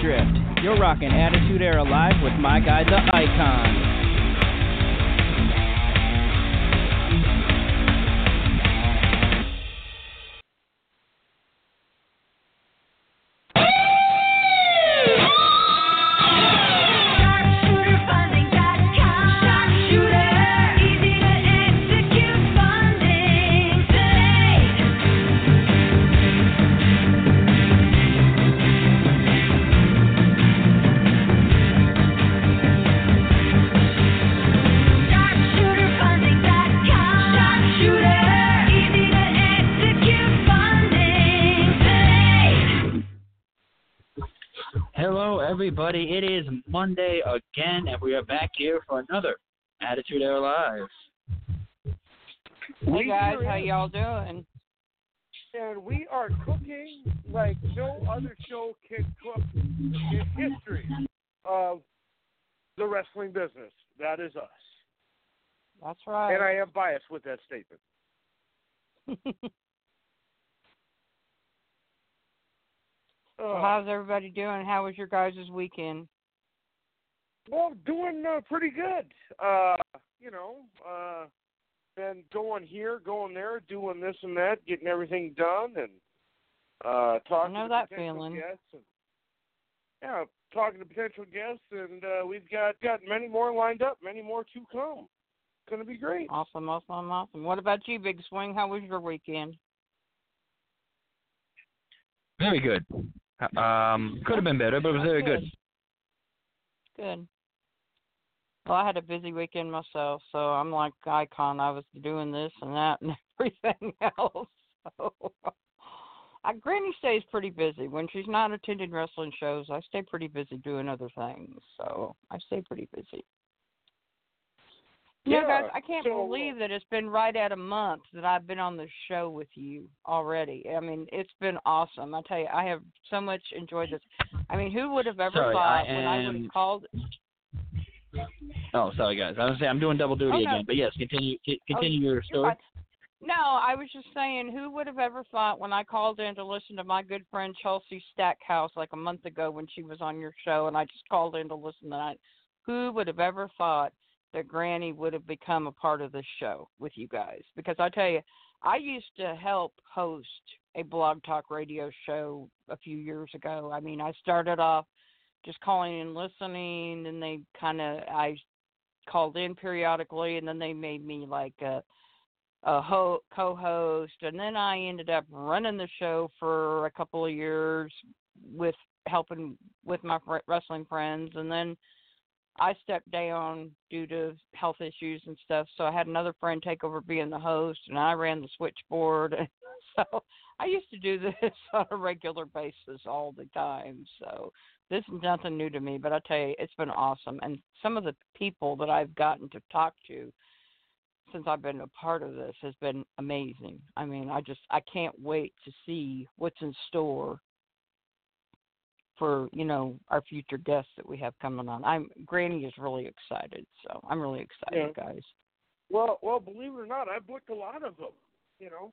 drift. You're rocking Attitude Era Live with my guy, the Icon. Monday again, and we are back here for another Attitude Era Live. Hey guys, how y'all doing? And we are cooking like no other show can cook in history of the wrestling business. That is us. That's right. And I am biased with that statement. So how's everybody doing? How was your guys' weekend? Well, doing uh, pretty good. Uh, you know, uh, been going here, going there, doing this and that, getting everything done, and uh, talking I know to that potential feeling. guests. And, yeah, talking to potential guests, and uh, we've got got many more lined up, many more to come. It's going to be great. Awesome, awesome, awesome. What about you, Big Swing? How was your weekend? Very good. Um, could have been better, but it was very good. Good. Well, I had a busy weekend myself, so I'm like icon. I was doing this and that and everything else. So, I, Granny stays pretty busy when she's not attending wrestling shows. I stay pretty busy doing other things, so I stay pretty busy. You yeah, guys, I can't so, believe that it's been right at a month that I've been on the show with you already. I mean, it's been awesome. I tell you, I have so much enjoyed this. I mean, who would have ever sorry, thought I when I would have called? Oh, sorry guys. I was say I'm doing double duty Oh, no. again, but yes, continue oh, continue Oh, your story. fine. No, I was just saying, who would have ever thought when I called in to listen to my good friend Chelsea Stackhouse like a month ago when she was on your show, and I just called in to listen tonight. Who would have ever thought that Granny would have become a part of the show with you guys? Because I tell you, I used to help host a blog talk radio show a few years ago. I mean, I started off just calling and listening, and they kind of I called in periodically, and then they made me like a a ho- co-host, and then I ended up running the show for a couple of years with helping with my fr- wrestling friends, and then I stepped down due to health issues and stuff. So I had another friend take over being the host, and I ran the switchboard. so I used to do this on a regular basis all the time. So this is nothing new to me, but I tell you, it's been awesome. And some of the people that I've gotten to talk to since I've been a part of this has been amazing. I mean, I just I can't wait to see what's in store for you know our future guests that we have coming on. I'm Granny is really excited, so I'm really excited, Yeah. guys. Well, well, believe it or not, I've booked a lot of them. You know,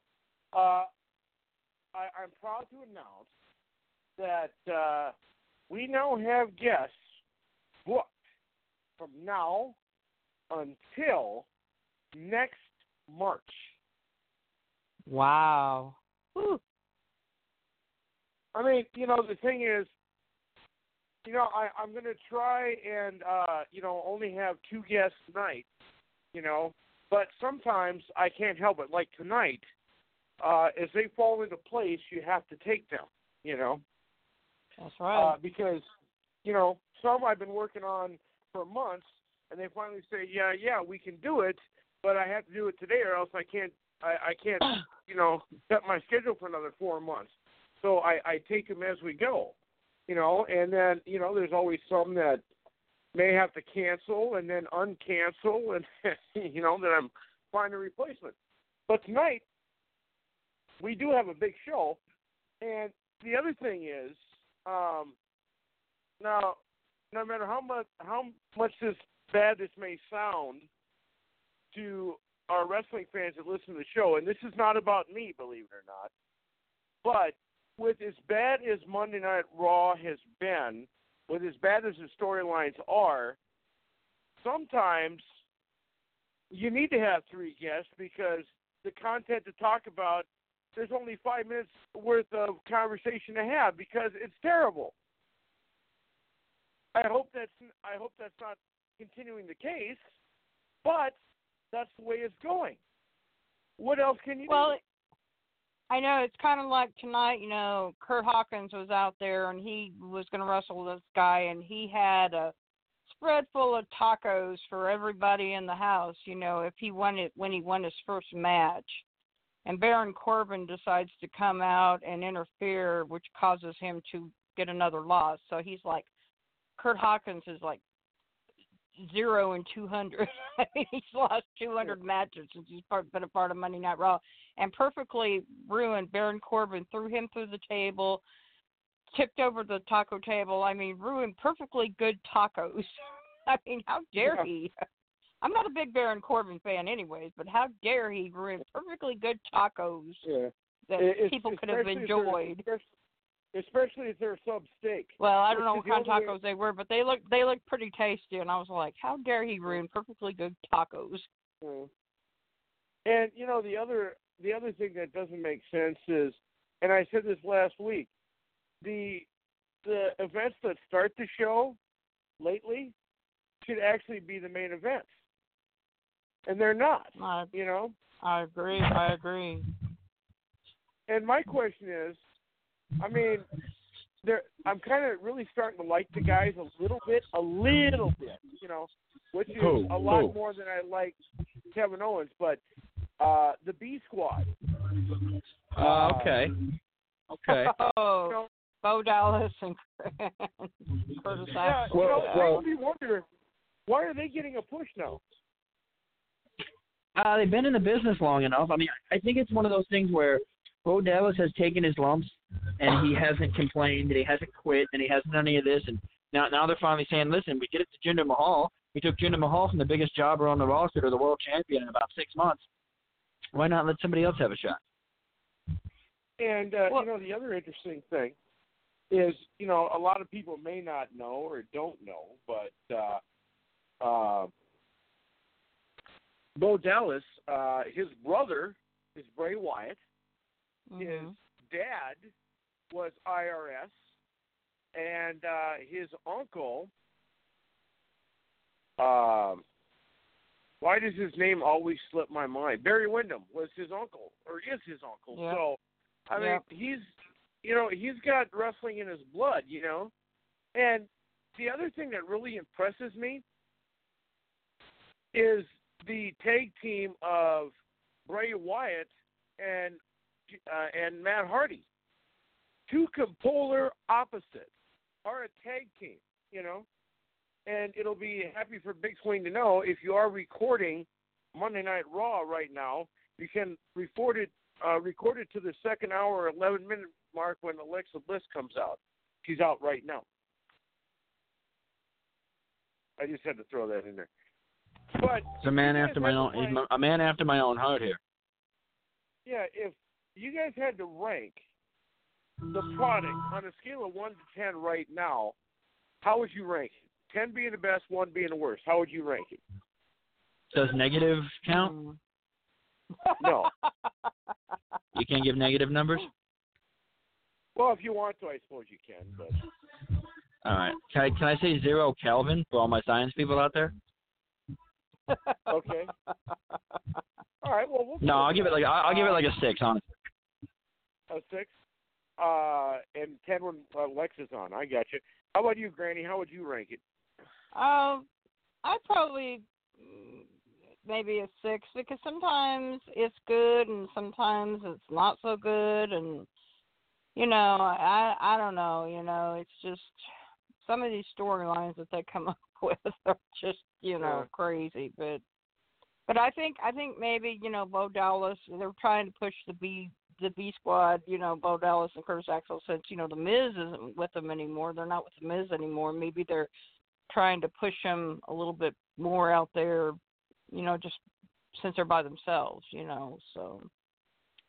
uh, I, I'm proud to announce that uh, we now have guests booked from now until next March. Wow. Whew. I mean, you know, the thing is, you know, I, I'm going to try and, uh, you know, only have two guests tonight, you know, but sometimes I can't help it. Like tonight, uh, as they fall into place, you have to take them, you know, That's right. uh, because, you know, some I've been working on for months, and they finally say, yeah, yeah, we can do it, but I have to do it today, or else I can't, I, I can't, you know, set my schedule for another four months. So I, I take them as we go, you know, and then, you know, there's always some that may have to cancel and then uncancel, and you know that I'm finding a replacement. But tonight we do have a big show, and the other thing is, um, now no matter how much how much this bad this may sound to our wrestling fans that listen to the show, and this is not about me, believe it or not, but with as bad as Monday Night Raw has been, with as bad as the storylines are, sometimes you need to have three guests because the content to talk about there's only five minutes worth of conversation to have because it's terrible. I hope that's I hope that's not continuing the case, but that's the way it's going. What else can you well, do? I know it's kind of like tonight. You know, Kurt Hawkins was out there and he was going to wrestle this guy, and he had a spread full of tacos for everybody in the house. You know, if he won it when he won his first match, and Baron Corbin decides to come out and interfere, which causes him to get another loss. So he's like, Kurt Hawkins is like zero and two hundred. he's lost two hundred matches since he's part, been a part of Monday Night Raw, and perfectly ruined. Baron Corbin threw him through the table, tipped over the taco table. I mean, ruined perfectly good tacos. I mean, how dare Yeah. he? I'm not a big Baron Corbin fan, anyways, but how dare he ruin perfectly good tacos Yeah. that it's- people could have especially if they're- enjoyed? especially- Especially if they're sub steak. Well, I don't know what kind of tacos they were, but they look they look pretty tasty, and I was like, how dare he ruin perfectly good tacos? Mm. And you know the other the other thing that doesn't make sense is, and I said this last week, the the events that start the show lately should actually be the main events, and they're not. I You know. I agree. I agree. And my question is, I mean, there I'm kind of really starting to like the guys a little bit, a little bit, you know, which is Who? a lot Who? more than I like Kevin Owens, but uh the B Squad. Uh, okay. Okay. Oh, You know, Bo Dallas and Curtis yeah, Axel. you Well- know, well- I really wonder why are they getting a push now? Uh, they've been in the business long enough. I mean, I think it's one of those things where Bo Dallas has taken his lumps and he hasn't complained and he hasn't quit and he hasn't done any of this. And now, now they're finally saying, listen, we did it to Jinder Mahal. We took Jinder Mahal from the biggest jobber on the roster to the world champion in about six months. Why not let somebody else have a shot? And uh, Well- you know, the other interesting thing is, you know, a lot of people may not know or don't know, but uh, uh, Bo Dallas, uh, his brother is Bray Wyatt. His Mhm. Dad was IRS, and uh, his uncle. Um, why does his name always slip my mind? Barry Windham was his uncle, or is his uncle. So, I mean, Yep. he's, you know, he's got wrestling in his blood, you know. And the other thing that really impresses me is the tag team of Bray Wyatt and uh, and Matt Hardy. Two polar opposites are a tag team, you know. And it'll be happy for Big Swing to know if you are recording Monday Night Raw right now, you can record it uh, record it to the second hour, eleven minute mark when Alexa Bliss comes out. She's out right now. I just had to throw that in there. But It's a man after my own. A man after my own heart here. Yeah, if you guys had to rank the product on a scale of one to ten right now, how would you rank it? Ten being the best, one being the worst. How would you rank it? Does negative count? Mm. No. You can't give negative numbers. Well, if you want to, I suppose you can. But All right. Can I can I say zero Kelvin for all my science people out there? okay. All right. Well, we'll No, I'll give it like I'll, I'll give it like a six, honestly. A six. Uh, and ten when uh, Lex is on. I got you. How about you, Granny? How would you rank it? Um, I'd probably mm, maybe a six because sometimes it's good and sometimes it's not so good, and you know, I I don't know. You know, it's just some of these storylines that they come up with are just you know Yeah. crazy, but. But I think I think maybe you know Bo Dallas. They're trying to push the B the B squad. You know Bo Dallas and Curtis Axel since you know the Miz isn't with them anymore. They're not with the Miz anymore. Maybe they're trying to push them a little bit more out there, you know, just since they're by themselves, you know. So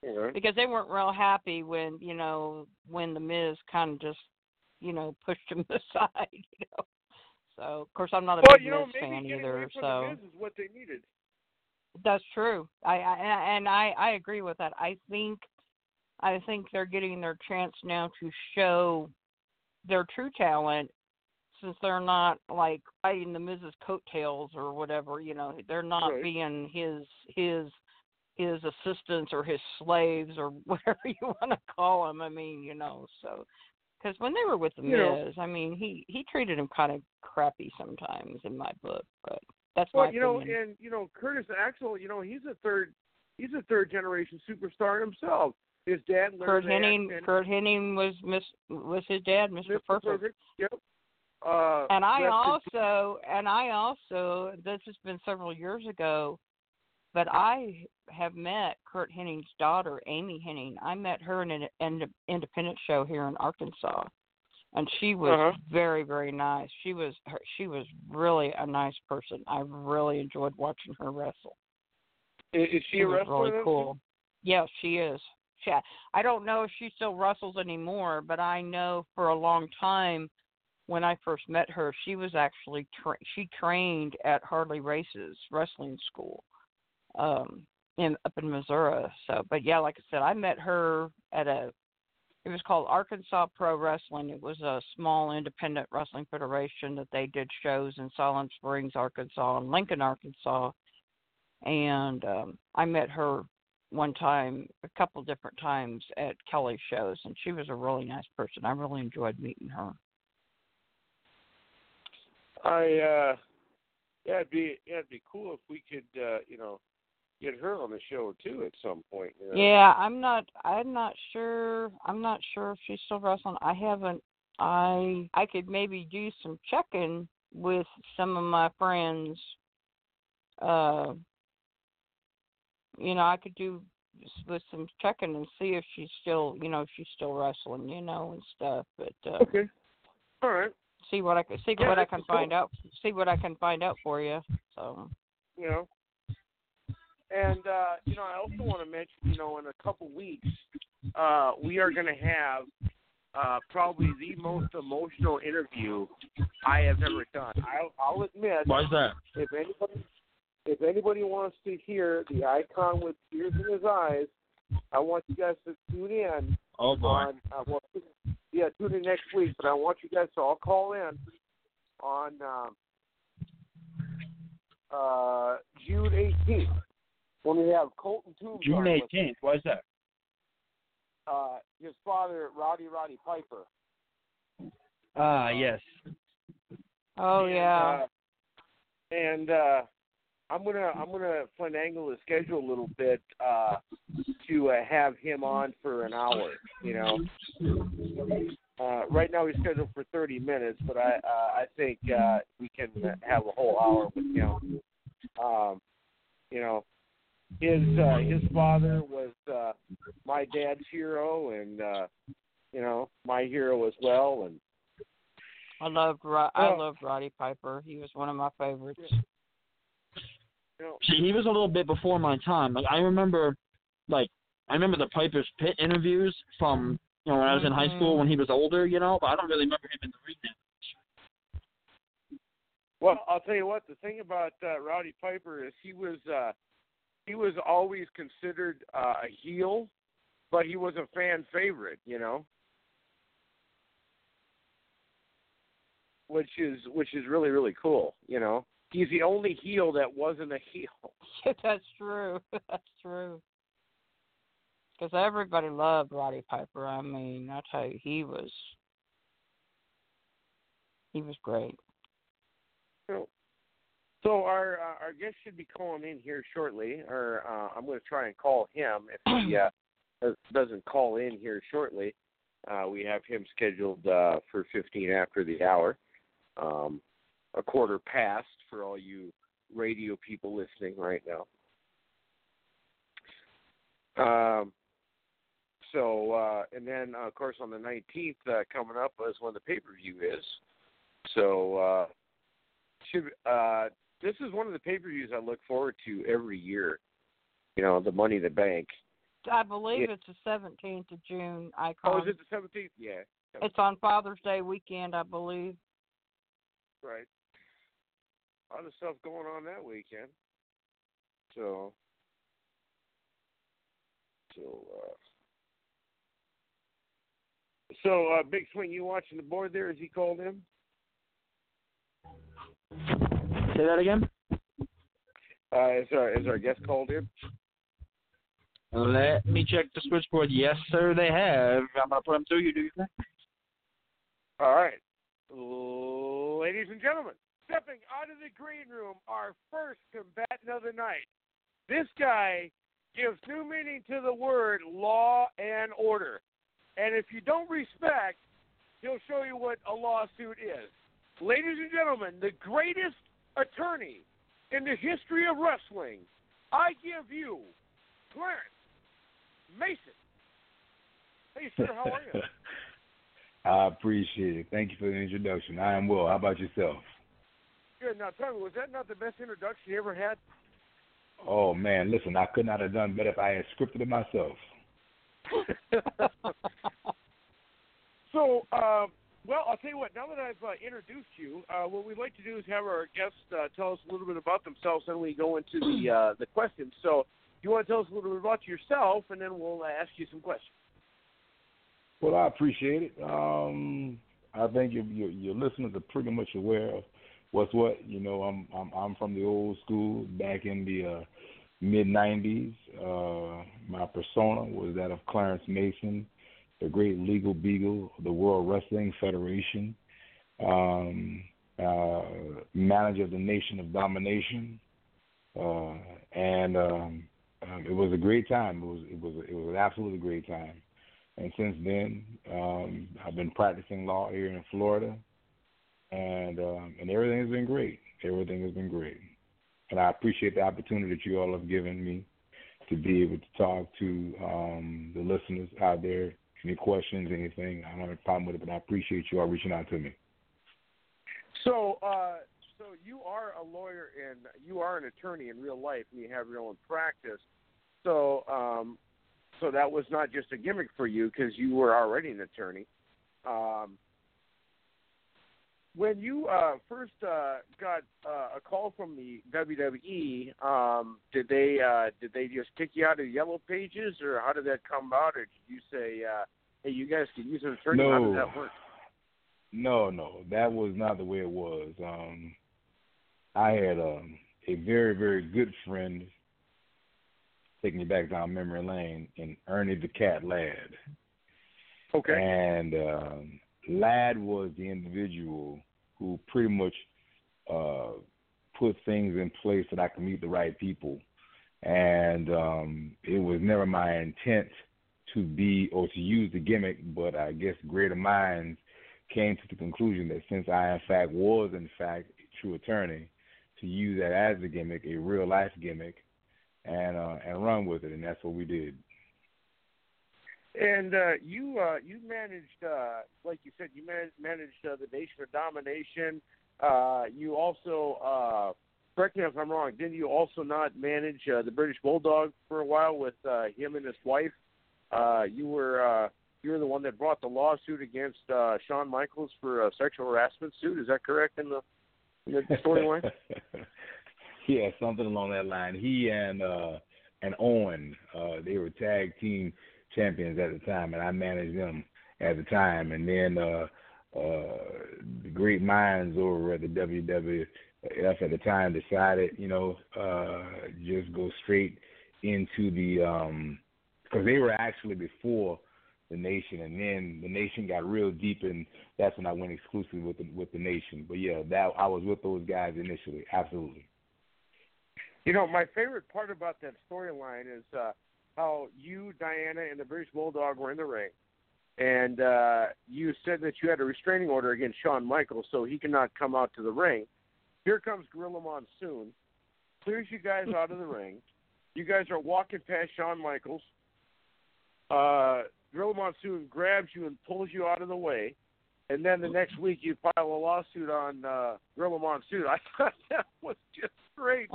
Yeah. because they weren't real happy when you know when the Miz kind of just you know pushed him aside. You know, so of course I'm not a Well, big you know, Miz maybe fan either. away from So the Miz is what they needed. that's true. I, I and I I agree with that. I think I think they're getting their chance now to show their true talent since they're not like riding the Miz's coattails or whatever, you know, they're not Right. being his his his assistants or his slaves or whatever you want to call them. I mean, you know, so because when they were with the You know- Miz, I mean, he he treated him kind of crappy sometimes in my book, but that's Well, my you know, and you know, Curtis Axel, you know, he's a third, he's a third generation superstar himself. His dad, Curt Hennig, Curt Hennig was Miss was his dad, Mr. Mr. Perfect. Yep. Uh, And I also, and I also, this has been several years ago, but I have met Curt Hennig's daughter, Amy Hennig. I met her in an ind- independent show here in Arkansas, and she was Uh-huh. very, very nice. She was, her, she was really a nice person. I really enjoyed watching her wrestle. Is, is she She a wrestler? really cool. Yeah, she is. She, I don't know if she still wrestles anymore, but I know for a long time when I first met her, she was actually tra- she trained at Harley Race's Wrestling School, um, in up in Missouri. So, but yeah, like I said, I met her at a. It was called Arkansas Pro Wrestling. It was a small independent wrestling federation that they did shows in Siloam Springs, Arkansas, and Lincoln, Arkansas. And um, I met her one time, a couple different times at Kelly's shows, and she was a really nice person. I really enjoyed meeting her. I uh yeah, it'd be yeah, it'd be cool if we could uh, you know, get her on the show too at some point. You know? Yeah, I'm not. I'm not sure. I'm not sure if she's still wrestling. I haven't. I I could maybe do some checking with some of my friends. Uh, you know, I could do s- with some checking and see if she's still, you know, if she's still wrestling, you know, and stuff. But uh, Okay. All right. see what I can see Yeah, what I can cool. find out. See what I can find out for you. So. You know. And uh, you know, I also want to mention, you know, in a couple weeks, uh, we are going to have uh, probably the most emotional interview I have ever done. I'll, I'll admit, Why is that? if anybody if anybody wants to hear the icon with tears in his eyes, I want you guys to tune in Oh boy. on uh, well, yeah, tune in next week. But I want you guys to all call in on um, uh, June 18th when we have Colton Toombs June eighteenth. Why is that? uh, his father, Rowdy Roddy Piper. Ah, yes. Oh And, yeah. uh, and uh, I'm gonna I'm gonna finagle his schedule a little bit uh, to uh, have him on for an hour. You know, uh, right now he's scheduled for 30 minutes, but I uh, I think uh, we can have a whole hour with him. Um, you know, his uh, his father was uh, my dad's hero, and uh, you know my hero as well, and I loved Ro- I loved Roddy Piper. He was one of my favorites. You know See, he was a little bit before my time. Like I remember, like I remember the Piper's Pit interviews from you know when I was in high school Mhm. when he was older. You know, but I don't really remember him in the ring. now. Well, I'll tell you what. The thing about uh, Rowdy Piper is he was uh, he was always considered uh, a heel, but he was a fan favorite. You know, which is which is really really cool. You know, he's the only heel that wasn't a heel. That's true. That's true. Because everybody loved Roddy Piper. I mean, I tell you, he was he was great. So, so our uh, our guest should be calling in here shortly, or uh, I'm going to try and call him if he uh, does- doesn't call in here shortly. Uh, we have him scheduled uh, for 15 after the hour, um, a quarter past for all you radio people listening right now. Um, so, uh, and then uh, of course on the 19th uh, coming up is when the pay per view is. So, uh, should uh, this is one of the pay per views I look forward to every year. You know, the Money in the Bank. I believe Yeah. it's the seventeenth of June. I call Oh, is it the seventeenth? Yeah. It's on Father's Day weekend, I believe. Right. Of stuff going on that weekend. So, so, uh, so, uh, Big Swing, you watching the board there as he called in? Say that again. Uh, is our is our guest called in? Let me check the switchboard. Yes, sir, they have. I'm gonna put them through. You do your thing. All right, ladies and gentlemen, stepping out of the green room, our first combatant of the night. This guy gives new meaning to the word law and order. And if you don't respect, he'll show you what a lawsuit is. Ladies and gentlemen, the greatest attorney in the history of wrestling, I give you Clarence Mason. Hey, sir, how are you? I appreciate it. Thank you for the introduction. I am well. How about yourself? Good. Now, tell me, was that not the best introduction you ever had? Oh man, listen, I could not have done better if I had scripted it myself. so, uh, well, I'll tell you what. Now that I've uh, introduced you, uh, what we'd like to do is have our guests uh, tell us a little bit about themselves, and then we go into the uh, the questions. So, you want to tell us a little bit about yourself, and then we'll ask you some questions. Well, I appreciate it. Um, I think your, your your listeners are pretty much aware of what's what. You know, I'm I'm I'm from the old school back in the uh, mid '90s. Uh, my persona was that of Clarence Mason, the great legal beagle of the World Wrestling Federation, um, uh, manager of the Nation of Domination, uh, and um, um, it was a great time. It was it was it was an absolutely great time. And since then, um, I've been practicing law here in Florida, and um, and everything has been great. Everything has been great, and I appreciate the opportunity that you all have given me to be able to talk to um, the listeners out there. Any questions, anything? I don't have a problem with it, but I appreciate you all reaching out to me. So, uh, so you are a lawyer and you are an attorney in real life, and you have your own practice. So, um, so that was not just a gimmick for you because you were already an attorney. Um, when you uh, first uh, got uh, a call from the WWE, um, did they uh, did they just kick you out of the yellow pages, or how did that come about, or did you say, uh, "Hey, you guys could use an attorney"? How No. did that work? No, no, that was not the way it was. Um, I had um, a very, very good friend taking me back down memory lane, in Ernie the Cat Ladd. Okay. And um, Ladd was the individual who pretty much uh, put things in place that I could meet the right people. And um, it was never my intent to be or to use the gimmick, but I guess greater minds came to the conclusion that since I, in fact, was, in fact, a true attorney, to use that as a gimmick, a real life gimmick, and uh, and run with it, and that's what we did. And uh, you uh, you managed, uh, like you said, you man- managed uh, the Nation of Domination. Uh, you also, uh, correct me if I'm wrong, didn't you also not manage uh, the British Bulldog for a while with uh, him and his wife? Uh, you were uh, you were the one that brought the lawsuit against uh, Shawn Michaels for a sexual harassment suit. Is that correct in the, in the storyline? yeah, something along that line. He and uh, and Owen, uh, they were tag team champions at the time, and I managed them at the time. And then uh, uh, the great minds over at the WWF at the time decided, you know, uh, just go straight into the um, because they were actually before the nation, and then the nation got real deep, and that's when I went exclusive with the, with the nation. But yeah, that I was with those guys initially, absolutely. You know, my favorite part about that storyline is uh, how you, Diana, and the British Bulldog were in the ring, and uh, you said that you had a restraining order against Shawn Michaels, so he cannot come out to the ring. Here comes Gorilla Monsoon, clears you guys out of the ring. You guys are walking past Shawn Michaels. Uh, Gorilla Monsoon grabs you and pulls you out of the way. And then the next week you file a lawsuit on uh, Gorilla Monsoon. I thought that was just great.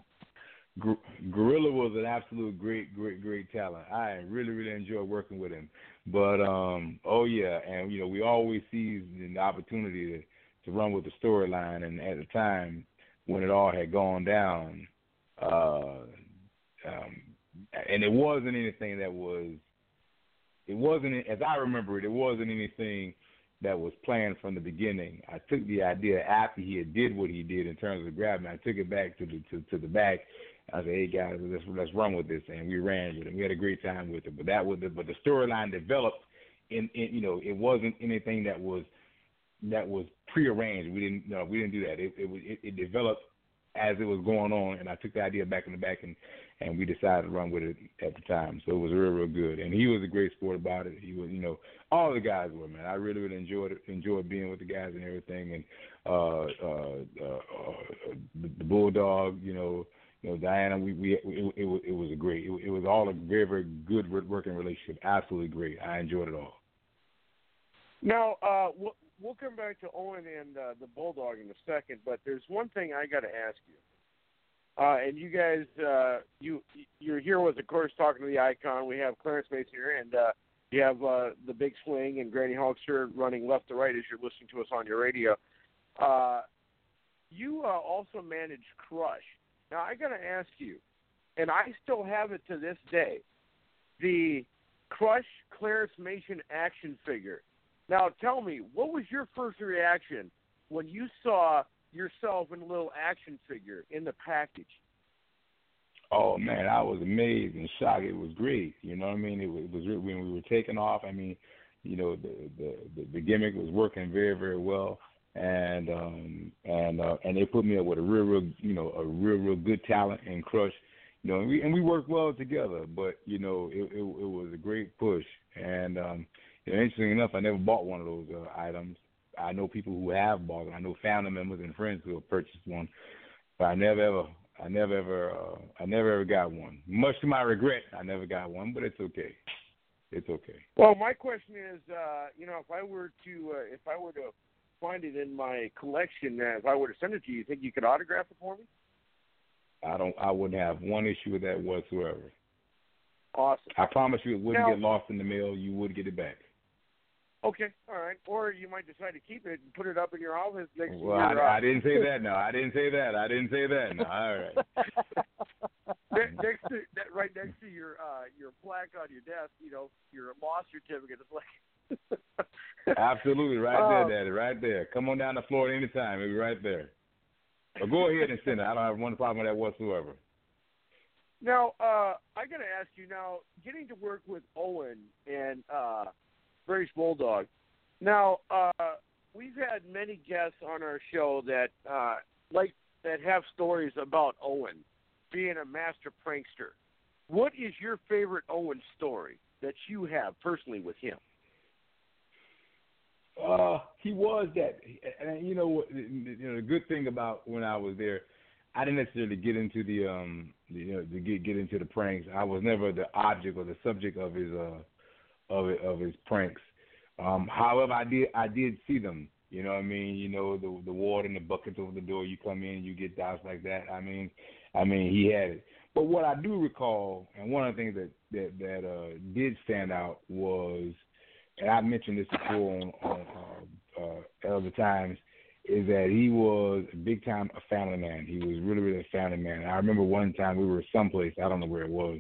Gor- Gorilla was an absolute great, great, great talent. I really, really enjoyed working with him. But um, oh yeah, and you know we always seized the opportunity to to run with the storyline. And at the time when it all had gone down, uh, um, and it wasn't anything that was, it wasn't as I remember it. It wasn't anything that was planned from the beginning. I took the idea after he had did what he did in terms of grabbing. I took it back to the to, to the back. I said, "Hey guys, let's let's run with this," and we ran with it. We had a great time with it. But that was the, but the storyline developed. In, in you know, it wasn't anything that was that was prearranged. We didn't no, we didn't do that. It it, it, it developed as it was going on, and I took the idea back in the back and and we decided to run with it at the time. So it was real, real good. And he was a great sport about it. He was, you know, all the guys were, man. I really, really enjoyed enjoyed being with the guys and everything. And uh, uh, uh, uh the, the Bulldog, you know, you know, Diana, we, we, it, it, it was a great, it, it was all a very, very good working relationship. Absolutely great. I enjoyed it all. Now, uh, we'll, we'll come back to Owen and uh, the Bulldog in a second, but there's one thing I got to ask you. Uh, and you guys, uh, you you're here with, of course, talking to the icon. We have Clarence Mason here, and uh, you have uh, the Big Swing and Granny Hulkster running left to right as you're listening to us on your radio. Uh, you uh, also manage Crush. Now I got to ask you, and I still have it to this day, the Crush Clarence Mason action figure. Now tell me, what was your first reaction when you saw yourself in a little action figure in the package? Oh man, I was amazed and shocked. It was great. You know what I mean? It was, it was when we were taking off. I mean, you know, the the the, the gimmick was working very very well, and um and uh, and they put me up with a real real you know a real real good talent and crush. You know, and we and we worked well together. But you know, it it, it was a great push. And um, you know, interesting enough, I never bought one of those uh, items. I know people who have bought them. I know family members and friends who have purchased one, but I never ever, I never ever, uh, I never ever got one. Much to my regret, I never got one, but it's okay. It's okay. Well, my question is, uh, you know, if I were to, uh, if I were to find it in my collection, uh, if I were to send it to you, you think you could autograph it for me? I don't. I wouldn't have one issue with that whatsoever. Awesome. I promise you, it wouldn't now, get lost in the mail. You would get it back. Okay, all right. Or you might decide to keep it and put it up in your office next well, to your. I, I didn't say that. No, I didn't say that. I didn't say that. No, all right. next to that, right next to your uh your plaque on your desk, you know, your loss certificate. It's like. Absolutely, right there, uh, Daddy, right there. Come on down to Florida anytime. It'll be right there. But go ahead and send it. I don't have one problem with that whatsoever. Now, uh, I got to ask you now, getting to work with Owen and uh, British Bulldog. Now, uh, we've had many guests on our show that uh, like that have stories about Owen being a master prankster. What is your favorite Owen story that you have personally with him? Uh, he was that, and you know, you know, the good thing about when I was there, I didn't necessarily get into the um, you know, to get get into the pranks. I was never the object or the subject of his uh of of his pranks. Um, however, I did I did see them. You know what I mean? You know the the water and the buckets over the door. You come in, you get doused like that. I mean, I mean he had it. But what I do recall, and one of the things that that that uh, did stand out was, and I mentioned this before on, on uh, uh, other times, is that he was a big time a family man. He was really really a family man. I remember one time we were someplace I don't know where it was,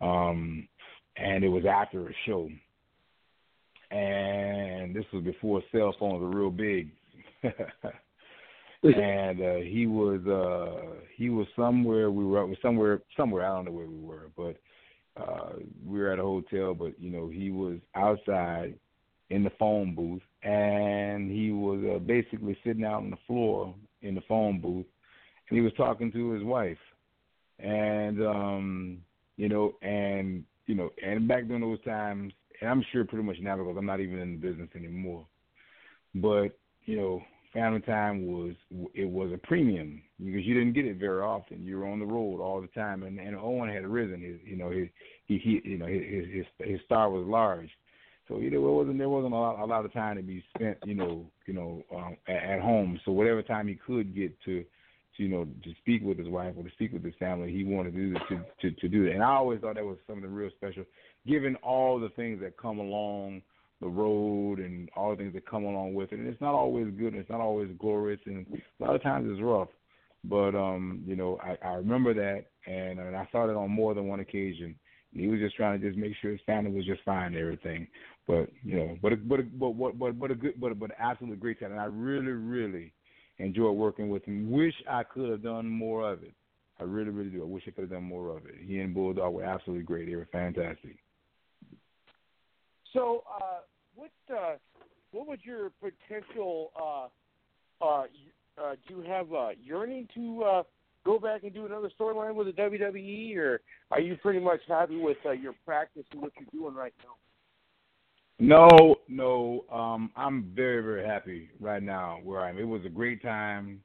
um, and it was after a show, and this was before cell phones were real big. and uh, he was uh, he was somewhere we were somewhere somewhere I don't know where we were, but uh, we were at a hotel. But you know he was outside in the phone booth, and he was uh, basically sitting out on the floor in the phone booth, and he was talking to his wife, and um, you know, and you know, and back during those times, and I'm sure pretty much now because I'm not even in the business anymore. But you know, family time was it was a premium because you didn't get it very often. You were on the road all the time, and and Owen had risen. His you know his he, he you know his his his star was large. So you know, it wasn't there wasn't a lot, a lot of time to be spent, you know, you know, um, at, at home. So whatever time he could get to you know, to speak with his wife or to speak with his family. He wanted to do to to, to do that, and I always thought that was something real special, given all the things that come along the road and all the things that come along with it. And it's not always good, it's not always glorious, and a lot of times it's rough. But um, you know, I, I remember that, and, and I saw it on more than one occasion. And he was just trying to just make sure his family was just fine and everything. But you know, but a, but but but but but a good but but absolutely great talent. And I really really enjoy working with him. Wish I could have done more of it. I really really do. I wish I could have done more of it. He and Bulldog were absolutely great. They were fantastic. So, uh, what uh, what would your potential? Uh, uh, uh, do you have a yearning to uh, go back and do another storyline with the WWE, or are you pretty much happy with uh, your practice and what you're doing right now? No, no. Um, I'm very, very happy right now where I'm. It was a great time.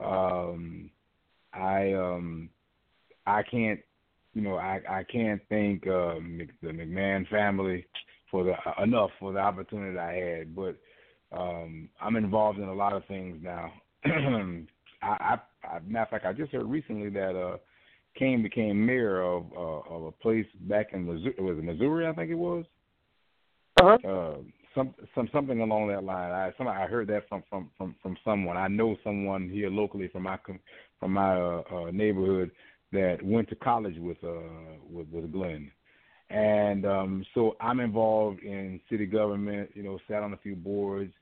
Um, I um, I can't, you know, I I can't thank uh, the McMahon family for the uh, enough for the opportunity I had. But um, I'm involved in a lot of things now. I, I, I, matter of fact, I just heard recently that uh, Kane became mayor of uh, of a place back in Missouri. Was it Missouri? I think it was. Uh-huh. Uh, some some something along that line. I some I heard that from from from from someone. I know someone here locally from my from my uh, uh, neighborhood that went to college with uh with with Glenn. And um so I'm involved in city government, you know, sat on a few boards,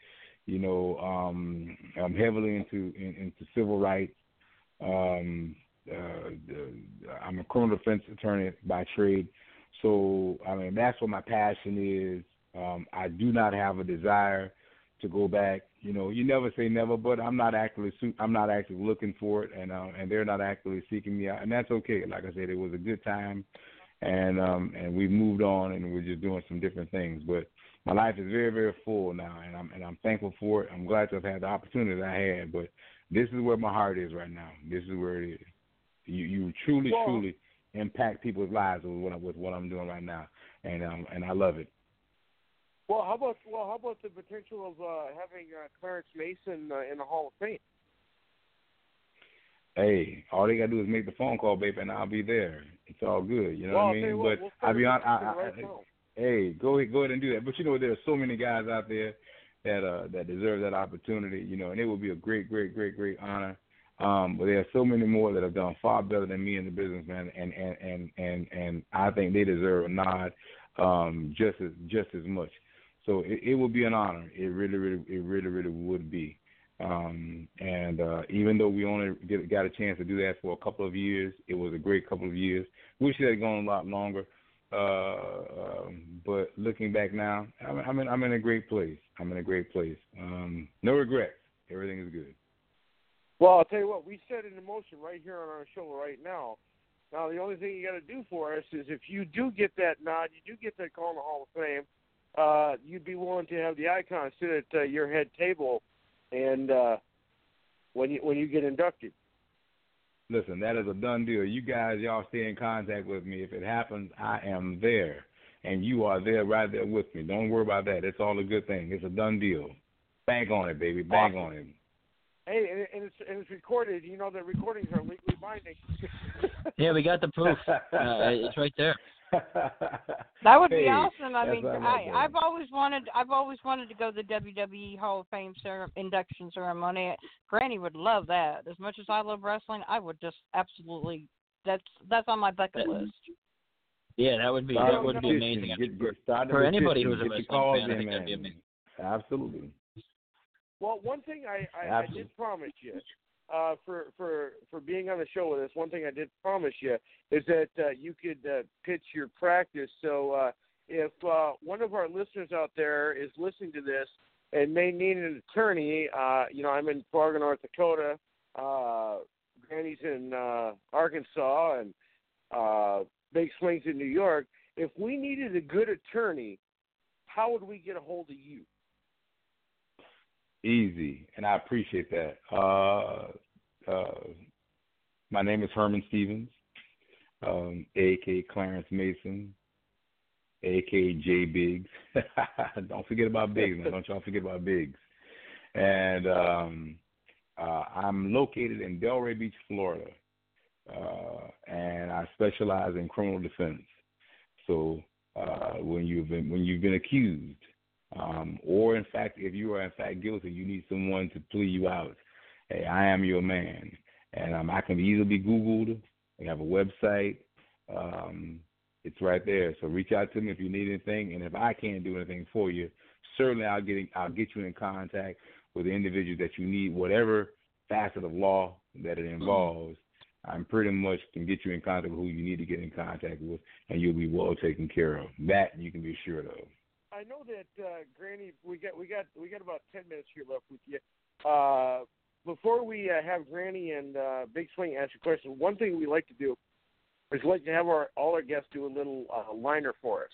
you know, um I'm heavily into in, into civil rights. Um uh, I'm a criminal defense attorney by trade. So I mean that's what my passion is um, I do not have a desire to go back. You know, you never say never, but I'm not actively I'm not actively looking for it, and uh, and they're not actively seeking me out, and that's okay. Like I said, it was a good time, and um, and we moved on, and we're just doing some different things. But my life is very very full now, and I'm and I'm thankful for it. I'm glad to have had the opportunity that I had, but this is where my heart is right now. This is where it is. You you truly truly impact people's lives with what, with what I'm doing right now, and um and I love it. Well, how about well, how about the potential of uh, having uh, Clarence Mason uh, in the Hall of Fame? Hey, all they gotta do is make the phone call, baby, and I'll be there. It's all good. You know well, what I mean? What, but I'll be on. I, I, right I, hey, go ahead, go ahead and do that. But you know, there are so many guys out there that uh that deserve that opportunity. You know, and it would be a great, great, great, great honor. Um, but there are so many more that have done far better than me in the business, man, and and and and and I think they deserve a nod um, just as just as much. So it, it would be an honor. It really, really, it really, really would be. Um, and uh, even though we only got a chance to do that for a couple of years, it was a great couple of years. Wish it had gone a lot longer. Uh, um, but looking back now, I'm, I'm in I'm in a great place. I'm in a great place. Um, no regrets. Everything is good. Well, I'll tell you what, we set it in motion right here on our show right now. Now, the only thing you got to do for us is if you do get that nod, you do get that call in the Hall of Fame uh, you'd be willing to have the icon sit at uh, your head table, and uh, when you when you get inducted. Listen, that is a done deal. You guys, y'all stay in contact with me. If it happens, I am there, and you are there right there with me. Don't worry about that. It's all a good thing. It's a done deal. Bank on it, baby. Bank awesome. on it. Hey, and, and it's and it's recorded. You know the recordings are legally binding. yeah, we got the proof. Uh, it's right there. That would hey, be awesome. I mean, I I've always wanted I've always wanted to go to the WWE Hall of Fame cer- induction ceremony. Granny would love that. As much as I love wrestling, I would just absolutely that's that's on my bucket list. Yeah, that would be Start that would be amazing. Get, get started for anybody petition. who's a wrestling fan, I think that'd be amazing. Absolutely. Well, one thing I, I, I did promise you uh, for for for being on the show with us, one thing I did promise you is that uh, you could uh, pitch your practice. So uh, if uh, one of our listeners out there is listening to this and may need an attorney, uh, you know, I'm in Fargo, North Dakota. Uh, Granny's in uh, Arkansas, and uh, Big Swings in New York. If we needed a good attorney, how would we get a hold of you? Easy, and I appreciate that. Uh, uh, my name is Herman Stevens, um, aka Clarence Mason, aka J Biggs. Don't forget about Biggs, man. Don't y'all forget about Biggs. And um, Uh, I'm located in Delray Beach, Florida, uh, and I specialize in criminal defense. So uh, when you've been when you've been accused, um, or in fact if you are in fact guilty, you need someone to plea you out. Hey, I am your man, and um, I can easily be Googled. I have a website. Um, it's right there. So reach out to me if you need anything, and if I can't do anything for you, certainly I'll get in, I'll get you in contact with the individual that you need, whatever facet of law that it involves. I'm pretty much can get you in contact with who you need to get in contact with, and you'll be well taken care of. That you can be sure of. I know that uh, Granny, we got we got we got about ten minutes here left with you. Uh, before we uh, have Granny and uh, Big Swing answer questions, one thing we like to do is like to have our all our guests do a little uh, liner for us.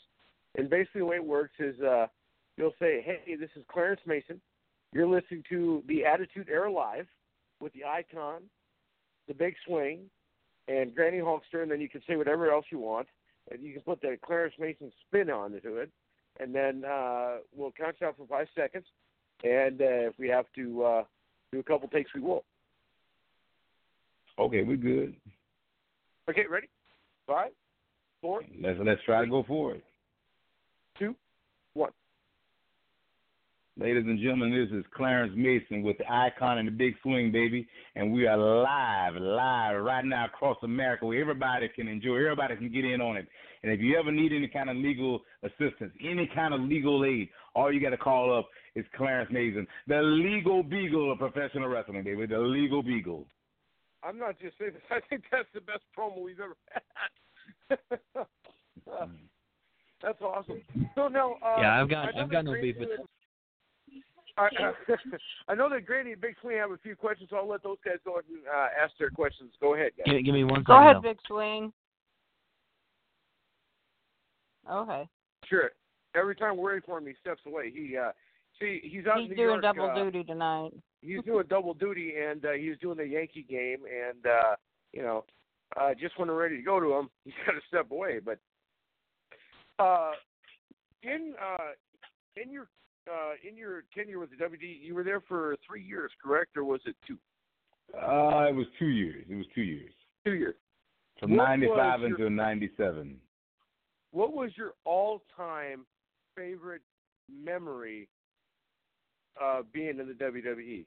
And basically, the way it works is uh, you'll say, "Hey, this is Clarence Mason. You're listening to the Attitude Era Live with the Icon, the Big Swing, and Granny Hulkster, and then you can say whatever else you want, and you can put the Clarence Mason spin onto it, and then uh, we'll count down for five seconds, and uh, if we have to uh, do a couple takes, we will. Okay, we're good. Okay, ready? Five, four. Let's let's try to go for it. Two, one. Ladies and gentlemen, this is Clarence Mason with the Icon and the Big Swing, baby, and we are live, live right now across America where everybody can enjoy, everybody can get in on it. And if you ever need any kind of legal assistance, any kind of legal aid, all you got to call up is Clarence Mason, the legal beagle of professional wrestling, baby, the legal beagle. I'm not just saying this. I think that's the best promo we've ever had. uh, that's awesome. So now, uh, yeah, I've got I know I've got no beef with. Granny- I, uh, I know that Granny and Big Swing have a few questions, so I'll let those guys go ahead and uh, ask their questions. Go ahead, guys. Give, give me one Go ahead, though. Big Swing. Okay. Sure. Every time we're ready for him, he steps away. He uh, see, he's out He's in New doing York. double uh, duty tonight. he's doing double duty, and uh, he's doing the Yankee game, and uh, you know, uh, just when we're ready to go to him, he's got to step away. But uh, in uh, in your uh, in your tenure with the WD, you were there for three years, correct, or was it two? Uh, it was two years. It was two years. Two years. From What 95 was your- until 97. What was your all-time favorite memory uh, being in the WWE?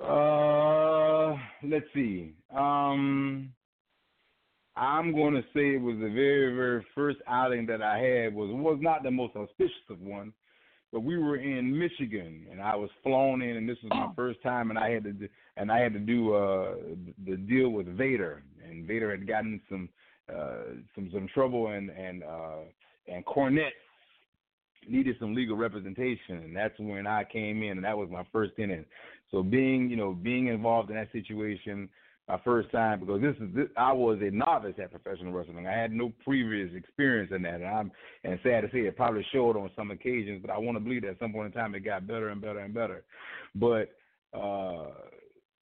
Uh, let's see. Um, I'm going to say it was the very, very first outing that I had was was not the most auspicious of one, but we were in Michigan and I was flown in, and this was my first time, and I had to do, and I had to do uh the deal with Vader, and Vader had gotten some some some trouble, and and uh and Cornette needed some legal representation, and that's when I came in, and that was my first inning. So being, you know, being involved in that situation, my first time because this is this, I was a novice at professional wrestling. I had no previous experience in that, and I'm and sad to say it probably showed on some occasions, but I want to believe that at some point in time it got better and better and better. But uh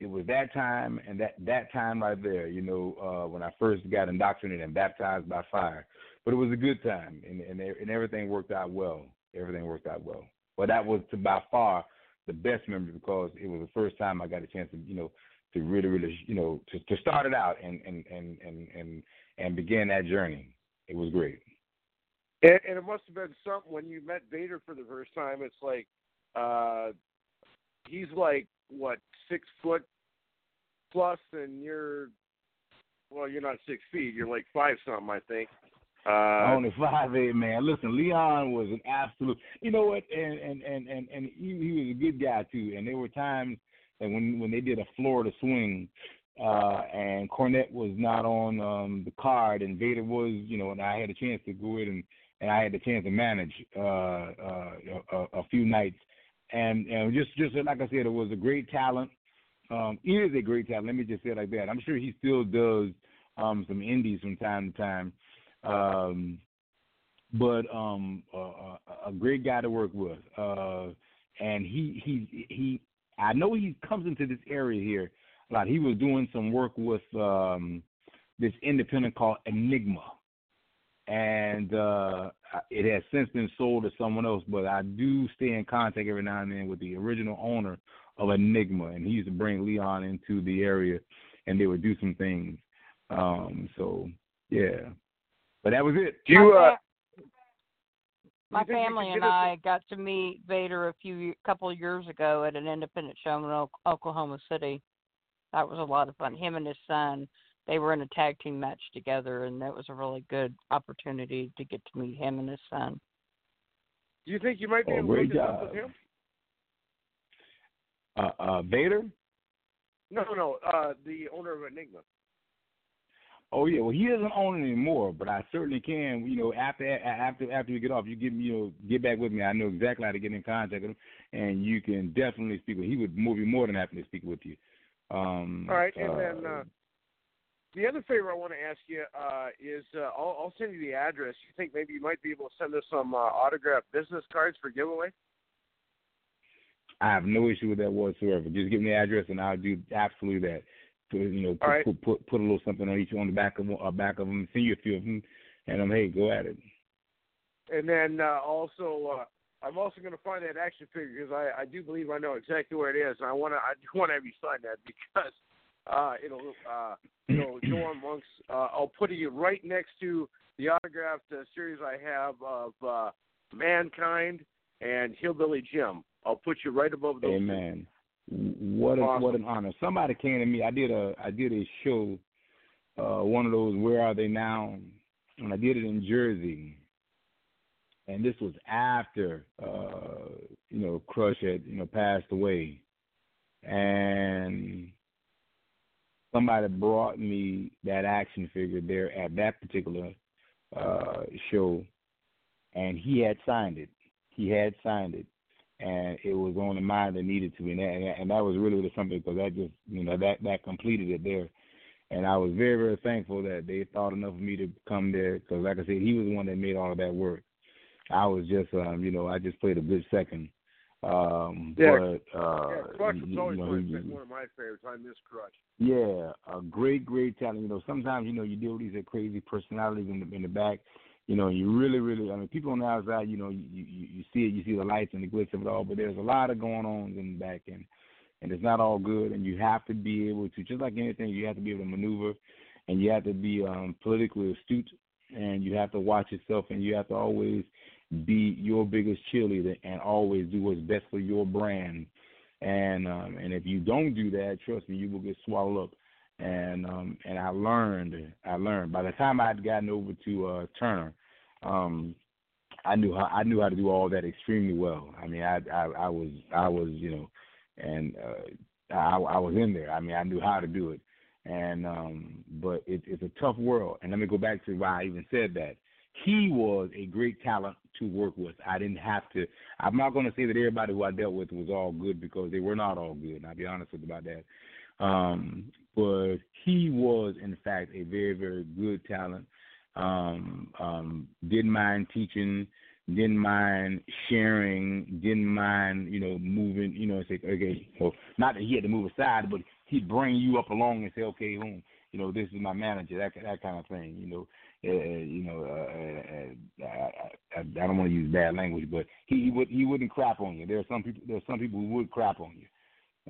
it was that time and that that time right there, you know, uh when I first got indoctrinated and baptized by fire. But it was a good time, and and, and everything worked out well. Everything worked out well. But that was to by far the best memory because it was the first time I got a chance to, you know, to really, really, you know, to, to start it out and and and and and and begin that journey. It was great. And, and it must have been something when you met Vader for the first time. It's like, uh, he's like what six foot plus, and you're, well, you're not six feet. You're like five something, I think. Uh, Only five eight man. Listen, Leon was an absolute. You know what? And and and and and he, he was a good guy too. And there were times that when when they did a Florida swing, uh, and Cornette was not on um the card, and Vader was, you know, and I had a chance to go in and and I had the chance to manage uh, uh, a, a few nights, and and just just like I said, it was a great talent. Um, he is a great talent. Let me just say it like that. I'm sure he still does um, some indies from time to time. Um, but um, uh, a great guy to work with, uh, and he he he. I know he comes into this area here a lot. He was doing some work with um, this independent called Enigma, and uh, it has since been sold to someone else. But I do stay in contact every now and then with the original owner of Enigma, and he used to bring Leon into the area, and they would do some things. Um, so yeah, but that was it. You uh, My you think you family and get us a- I got to meet Vader a few couple of years ago at an independent show in Oklahoma City. That was a lot of fun. Him and his son, they were in a tag team match together, and that was a really good opportunity to get to meet him and his son. do you think you might be Oh, able to great hook up job. with him? Uh, uh, Vader. No, no, uh, the owner of Enigma. Oh yeah, well he doesn't own it anymore, but I certainly can. You know, after after after we get off, you give me, you know, get back with me. I know exactly how to get in contact with him, and you can definitely speak with. He would more be more than happy to speak with you. Um, All right, and then uh, the other favor I want to ask you uh, is uh, I'll, I'll send you the address. You think maybe you might be able to send us some uh, autographed business cards for giveaway? I have no issue with that whatsoever. Just give me the address, and I'll do absolutely that. Put, you know, put, right. put, put put a little something on each one on the back of uh, back of them. Send you a few of them, and um, hey, go at it. And then uh, also, uh, I'm also going to find that action figure because I, I do believe I know exactly where it is, and I want to I do want to have you sign that because uh, it'll uh, it'll go on Monk's. Uh, I'll put it right next to the autographed uh, series I have of uh, Mankind and Hillbilly Jim. I'll put you right above those. two. Amen. What a, Awesome. what an honor. Somebody came to me. I did a I did a show, uh, one of those Where Are They Now, and I did it in Jersey. And this was after uh, you know Crush had you know passed away, and somebody brought me that action figure there at that particular uh, show, and he had signed it. He had signed it and it was on the mind that needed to be, and that, and that was really, really something because that just, you know, that that completed it there, and I was very, very thankful that they thought enough of me to come there because, like I said, he was the one that made all of that work. I was just, um, you know, I just played a good second. Um, Yeah. but uh, Yeah, Crush you- was you always know, my, he- one of my favorites. I miss Crush. yeah, a great, great talent. You know, sometimes you know you deal with these crazy personalities in the in the back. You know, you really, really. I mean, people on the outside, you know, you you, you see it, you see the lights and the glitz of it all, but there's a lot of going on in the back end, and it's not all good. And you have to be able to, just like anything, you have to be able to maneuver, and you have to be um politically astute, and you have to watch yourself, and you have to always be your biggest cheerleader, and always do what's best for your brand. And um, and if you don't do that, trust me, you will get swallowed up and um and I learned I learned by the time I'd gotten over to uh Turner um I knew how I knew how to do all that extremely well. I mean I I, I was I was you know and uh I I was in there. I mean I knew how to do it. And um but it, it's a tough world. And let me go back to why I even said that. He was a great talent to work with. I didn't have to I'm not gonna say that everybody who I dealt with was all good because they were not all good, and I'll be honest with you about that. Um, but he was, in fact, a very, very good talent. Um, um, didn't mind teaching, didn't mind sharing, didn't mind, you know, moving, you know, say, okay, well, not that he had to move aside, but he'd bring you up along and say, okay, you know, this is my manager, that that kind of thing, you know. Uh, you know, uh, uh, I, I, I don't want to use bad language, but he, he would he wouldn't crap on you. There are some people there are some people who would crap on you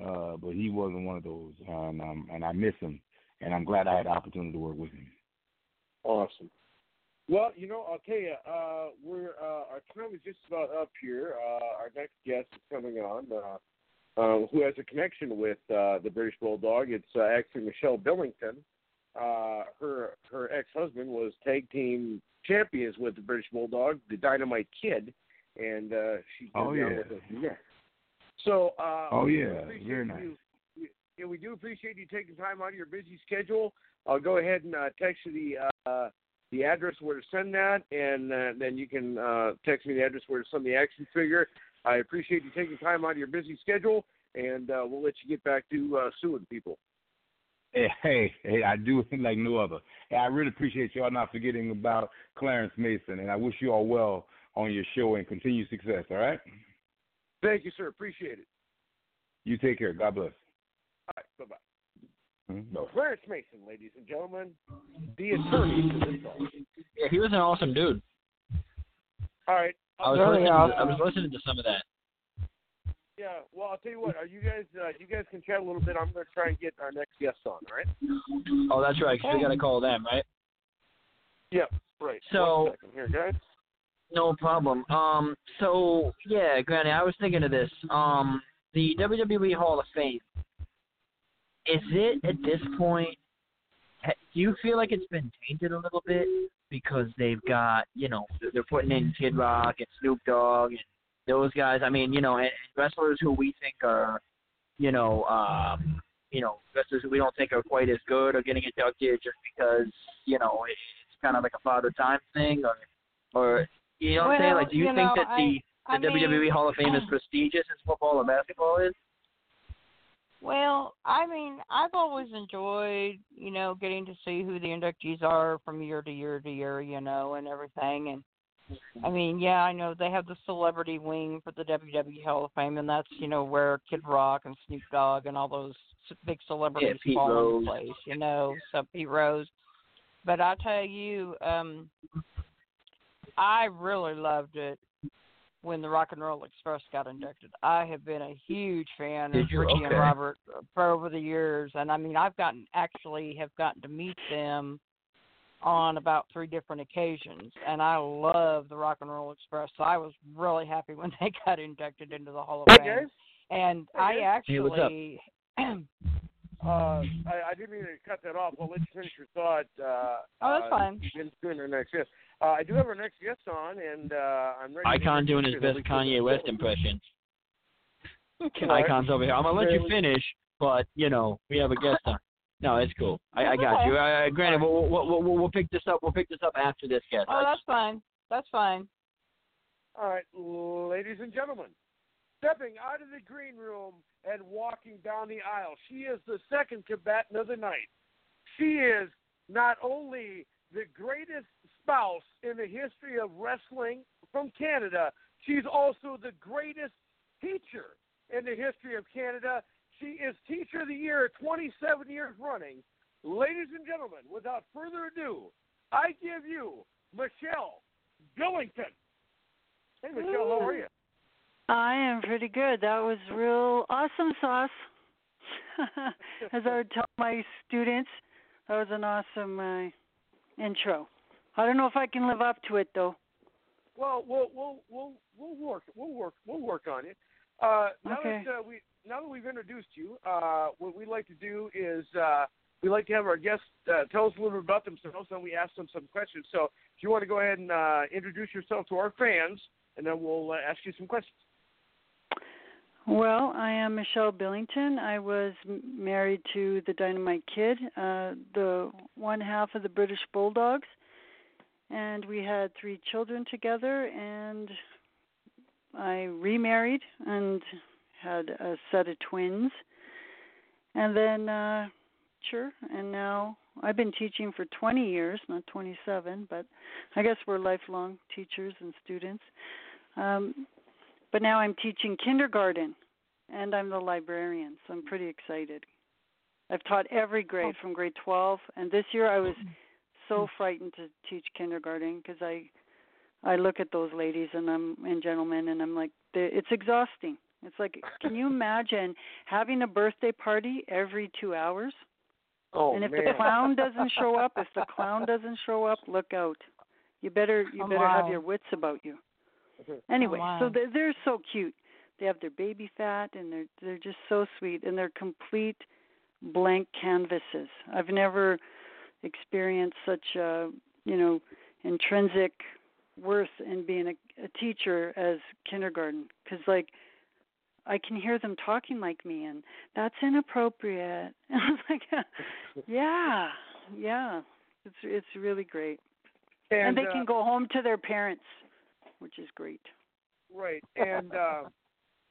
uh, but he wasn't one of those, and um, and I miss him, and I'm glad I had the opportunity to work with him. Awesome. Well, you know, I'll tell you, uh, we're uh, our time is just about up here. Uh, our next guest is coming on, uh, uh, who has a connection with uh, the British Bulldog. It's uh, actually Michelle Billington. Uh, her her ex husband was tag team champions with the British Bulldog, the Dynamite Kid, and uh, she's Oh, been down yeah. with us next. So, uh, Oh, yeah. Very nice. you- we- Yeah, we do appreciate you taking time out of your busy schedule. I'll go ahead and uh, text you the uh, the address where to send that, and uh, then you can uh, text me the address where to send the action figure. I appreciate you taking time out of your busy schedule, and uh, we'll let you get back to uh, suing people. Hey, hey, hey, I do it like no other. Hey, I really appreciate y'all not forgetting about Clarence Mason, and I wish you all well on your show and continued success. All right, Thank you, sir. Appreciate it. you take care. God bless. All right, bye bye. Mhm. Bye. Clarence Mason, ladies and gentlemen, the attorney for this all. Yeah, he was an awesome dude. All right. I was Very listening. To, I was listening to some of that. I'll tell you what. Are you guys? Uh, you guys can chat a little bit. I'm going to try and get our next guest on. All right? Oh, that's right. 'cause we got to call them, right? Yep. Right. So- here, guys. No problem. Um, so yeah, Granny, I was thinking of this. Um, the WWE Hall of Fame. Is it at this point? Do you feel like it's been tainted a little bit because they've got you know they're putting in Kid Rock and Snoop Dogg and those guys? I mean, you know, and, and wrestlers who we think are, you know, um, you know, wrestlers who we don't think are quite as good are getting inducted just because you know it, it's kind of like a father time thing, or or you know what I'm saying? Like, do you, you think know, that the I the mean, WWE Hall of Fame is prestigious as football or basketball is? Well, I mean, I've always enjoyed, you know, getting to see who the inductees are from year to year to year, you know, and everything. And I mean, yeah, I know they have the celebrity wing for the WWE Hall of Fame, and that's, you know, where Kid Rock and Snoop Dogg and all those big celebrities Pete fall Rose. into place, you know, so Pete Rose. But I tell you, um, I really loved it when the Rock and Roll Express got inducted. I have been a huge fan Did of you? Ricky Okay. and Robert for over the years, and I mean, I've gotten actually have gotten to meet them on about three different occasions, and I love the Rock and Roll Express. So I was really happy when they got inducted into the Hall of Fame. guys. And Hey, I guys. Hey, what's up? actually, Uh, I, I didn't mean to cut that off. I'll let you finish your thought. Uh, Oh, that's uh, fine. Then doing our next guest. Uh, I do have our next guest on, and uh, I'm ready. to Icon doing his best. Kanye West impression. Right. Icon's over here. I'm gonna let you finish, but you know we have a guest on. No, it's cool. I, I got you. Uh, granted, we'll, we'll, we'll, we'll pick this up. We'll pick this up after this guest. oh, that's fine. That's fine. All right, ladies and gentlemen, stepping out of the green room and walking down the aisle, she is the second combatant of the night. She is not only the greatest spouse in the history of wrestling from Canada, she's also the greatest teacher in the history of Canada. She is Teacher of the Year 27 years running. Ladies and gentlemen, without further ado, I give you Michelle Billington. Hey, Michelle, how are you? I am pretty good. That was real awesome sauce. As I would tell my students, that was an awesome uh, intro. I don't know if I can live up to it though. Well, we'll we'll we'll we'll work we'll work we'll work on it. Uh, now Okay. that uh, we now that we've introduced you, uh, what we'd like to do is uh, we like to have our guests uh, tell us a little bit about themselves, and we ask them some questions. So, if you want to go ahead and uh, introduce yourself to our fans, and then we'll uh, ask you some questions. Well, I am Michelle Billington. I was married to the Dynamite Kid, uh, the one half of the British Bulldogs, and we had three children together. And I remarried and had a set of twins. And then, uh, sure, and now I've been teaching for 20 years, not 27, but I guess we're lifelong teachers and students. Um, but now I'm teaching kindergarten and I'm the librarian, so I'm pretty excited. I've taught every grade from grade 12 and this year I was so frightened to teach kindergarten because I I look at those ladies and I'm and gentlemen and I'm like it's exhausting. It's like can you imagine having a birthday party every 2 hours? Oh and if man, the clown doesn't show up, if the clown doesn't show up, look out. You better you Oh, better have your wits about you. Mhm. Oh, anyway, wow. so they're, they're so cute. They have their baby fat, and they're they're just so sweet, and they're complete blank canvases. I've never experienced such a you know intrinsic worth in being a, a teacher as kindergarten, because like I can hear them talking like me, and that's inappropriate. And I was like, yeah, yeah, it's it's really great, and, and, they uh, can go home to their parents, which is great. Right, and uh,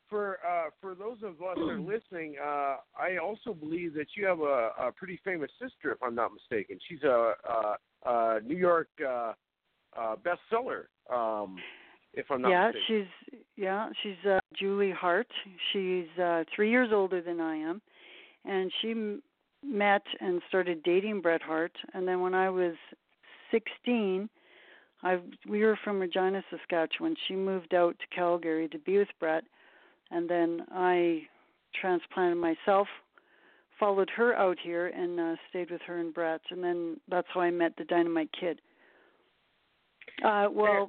for uh, for those of us that are listening, uh, I also believe that you have a, a pretty famous sister, if I'm not mistaken. She's a, a, a New York uh, uh, bestseller, um, if I'm not yeah, mistaken. she's yeah, she's uh, Julie Hart. She's uh, three years older than I am, and she m- met and started dating Bret Hart. And then when I was 16, I we were from Regina, Saskatchewan. She moved out to Calgary to be with Bret. and then I transplanted myself, followed her out here, and uh, stayed with her and Bret, and then that's how I met the Dynamite Kid. Uh, well,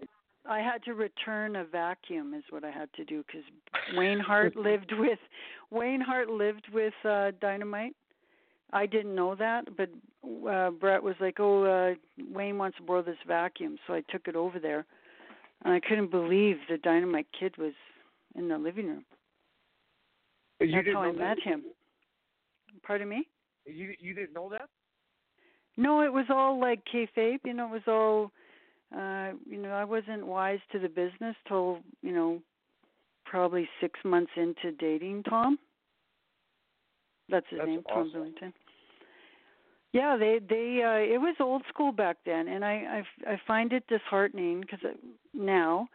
I had to return a vacuum, is what I had to do, because Wayne Hart lived with Wayne Hart lived with uh, Dynamite. I didn't know that, but uh, Bret was like, "Oh, uh, Wayne wants to borrow this vacuum," so I took it over there, and I couldn't believe the Dynamite Kid was in the living room. You That's didn't how I met that? him. Pardon me? You you didn't know that? No, it was all like kayfabe. You know, it was all. Uh, you know, I wasn't wise to the business till you know, probably six months into dating Tom. That's his That's name, Tom awesome. Billington. Yeah, they they uh it was old school back then, and I I, I find it disheartening because now,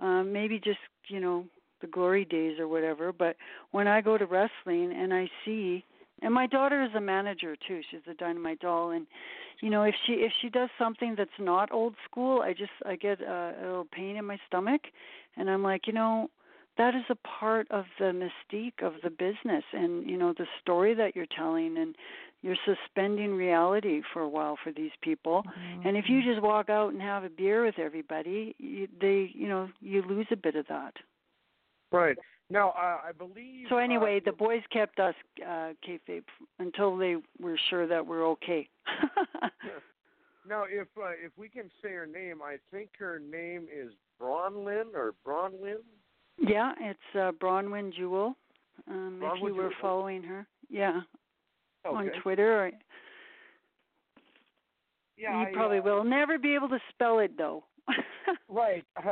um, maybe just you know the glory days or whatever. But when I go to wrestling and I see, and my daughter is a manager too. She's a dynamite doll, and you know if she if she does something that's not old school, I just I get a, a little pain in my stomach, and I'm like, you know, that is a part of the mystique of the business and you know the story that you're telling. And you're suspending reality for a while for these people. Mm-hmm. And if you just walk out and have a beer with everybody you, they you know you lose a bit of that. Right. Now, uh, I believe. so anyway uh, the boys kept us uh kayfabe until they were sure that we're okay Now, if uh, if we can say her name, I think her name is Bronwyn or Bronwyn. yeah it's uh bronwyn jewel um if you were Jewel. following her yeah on twitter or, Yeah, you I, probably uh, will never be able to spell it though Right.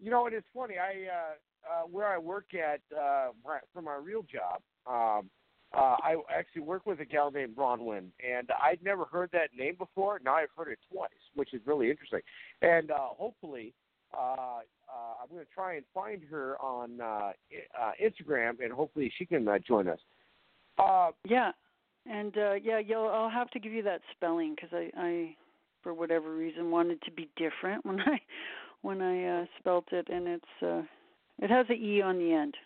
you know, and it's funny. I uh, uh, where I work at uh, my, for my real job. Um, uh, I actually work with a gal named Bronwyn, and I'd never heard that name before. Now I've heard it twice, which is really interesting. And uh, hopefully, uh, uh, I'm going to try and find her on uh, uh, Instagram, and hopefully she can uh, join us. Uh, Yeah, and uh yeah, you'll I'll have to give you that spelling because I I for whatever reason wanted to be different when I when I uh spelt it, and it's uh it has an e on the end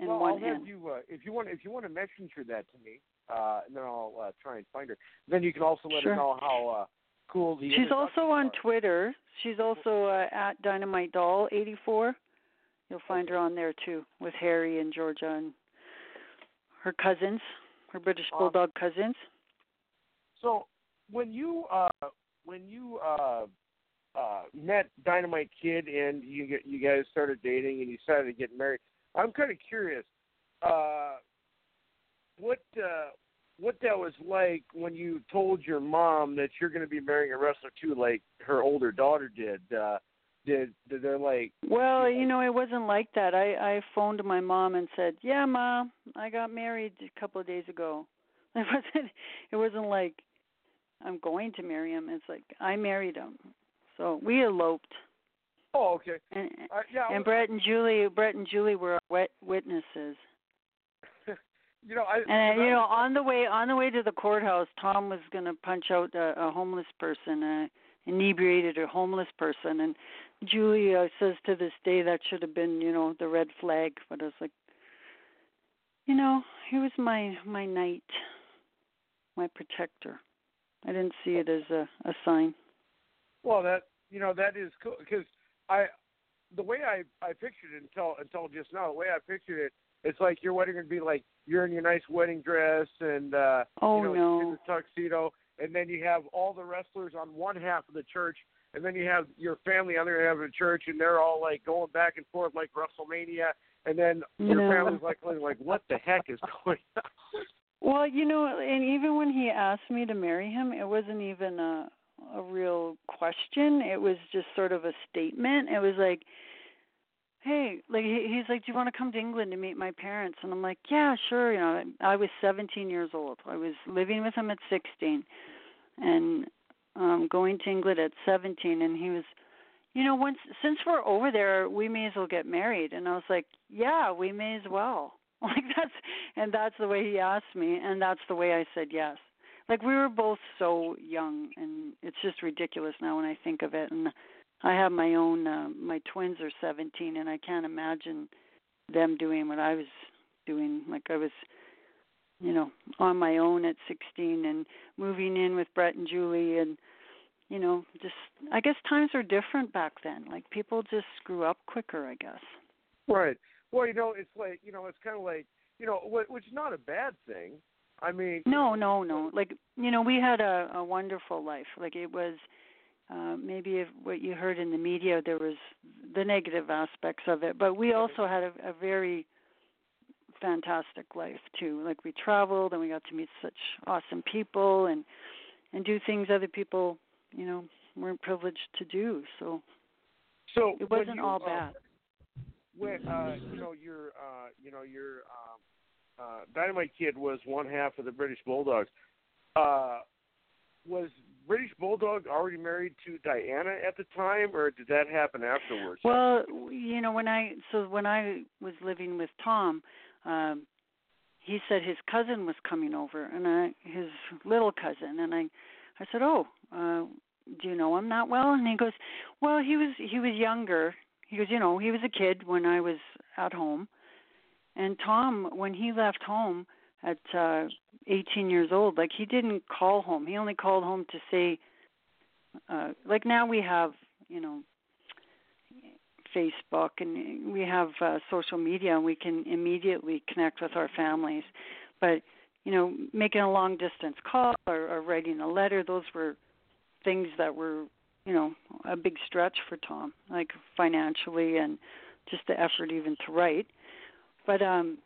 and well, one I'll have n. you uh, if you want if you want to messenger that to me, uh, and then I'll uh, try and find her. Then you can also let Sure. her know how uh, cool the. She's also on introductions Twitter. She's also uh, at Dynamite Doll eighty four. You'll find her on there too with Harry and Georgia and her cousins, her British. Bulldog cousins. So when you uh, when you uh, uh, met Dynamite Kid and you you guys started dating and you decided to get married, I'm kind of curious. Uh, what uh, what that was like when you told your mom that you're going to be marrying a wrestler too, like her older daughter did. Uh, did did they like? Well, you know, it wasn't like that. I I phoned my mom and said, "Yeah, mom, I got married a couple of days ago." It wasn't. It wasn't like I'm going to marry him. It's like I married him. So we eloped, Oh, okay. and Uh, yeah, and was- Bret and Julie, Bret and Julie were our wet witnesses. you know, I And you know, on the way on the way to the courthouse, Tom was going to punch out a, a homeless person, a inebriated a homeless person, and Julie uh, says to this day that should have been, you know, the red flag. But I was like, you know, he was my my knight, my protector. I didn't see it as a a sign. Well, that you know that is cool because I, the way I I pictured it until until just now, the way I pictured it, it's like your wedding would be like you're in your nice wedding dress and uh Oh you know no. in the tuxedo, and then you have all the wrestlers on one half of the church, and then you have your family on the other half of the church, and they're all like going back and forth like WrestleMania, and then your No. family's like like what the heck is going on? Well, you know, and even when he asked me to marry him, it wasn't even a a real question. It was just sort of a statement. It was like, "Hey, like he, he's like, do you want to come to England to meet my parents?" And I'm like, "Yeah, sure." You know, I was 17 years old. I was living with him at 16, and um going to England at 17. And he was, you know, once since we're over there, we may as well get married. And I was like, "Yeah, we may as well." Like that's and that's the way he asked me and that's the way I said yes. Like we were both so young and it's just ridiculous now when I think of it and I have my own uh, my twins are 17 and I can't imagine them doing what I was doing. Like I was, you know, on my own at 16 and moving in with Bret and Julie and you know, just I guess times are different back then. Like people just grew up quicker, I guess. Right. Well, you know, it's like you know, it's kind of like you know, which is not a bad thing. I mean, no, no, no. Like you know, we had a, a wonderful life. Like it was uh, maybe if what you heard in the media, there was the negative aspects of it, but we also had a, a very fantastic life too. Like we traveled and we got to meet such awesome people and and do things other people, you know, weren't privileged to do. So, so it wasn't you, all uh, bad. When uh, you know your uh, you know your uh, uh, Dynamite Kid was one half of the British Bulldogs. Uh, was British Bulldog already married to Diana at the time, or did that happen afterwards? Well, you know, when I so when I was living with Tom, um, he said his cousin was coming over, and I his little cousin, and I, I said, oh, uh, do you know him that well? And he goes, well, he was he was younger. He goes, you know, he was a kid when I was at home, and Tom, when he left home, at uh 18 years old like he didn't call home. He only called home to say uh like now we have you know facebook and we have uh, social media and we can immediately connect with our families. But you know making a long distance call or, or writing a letter those were things that were you know a big stretch for tom like financially and just the effort even to write but um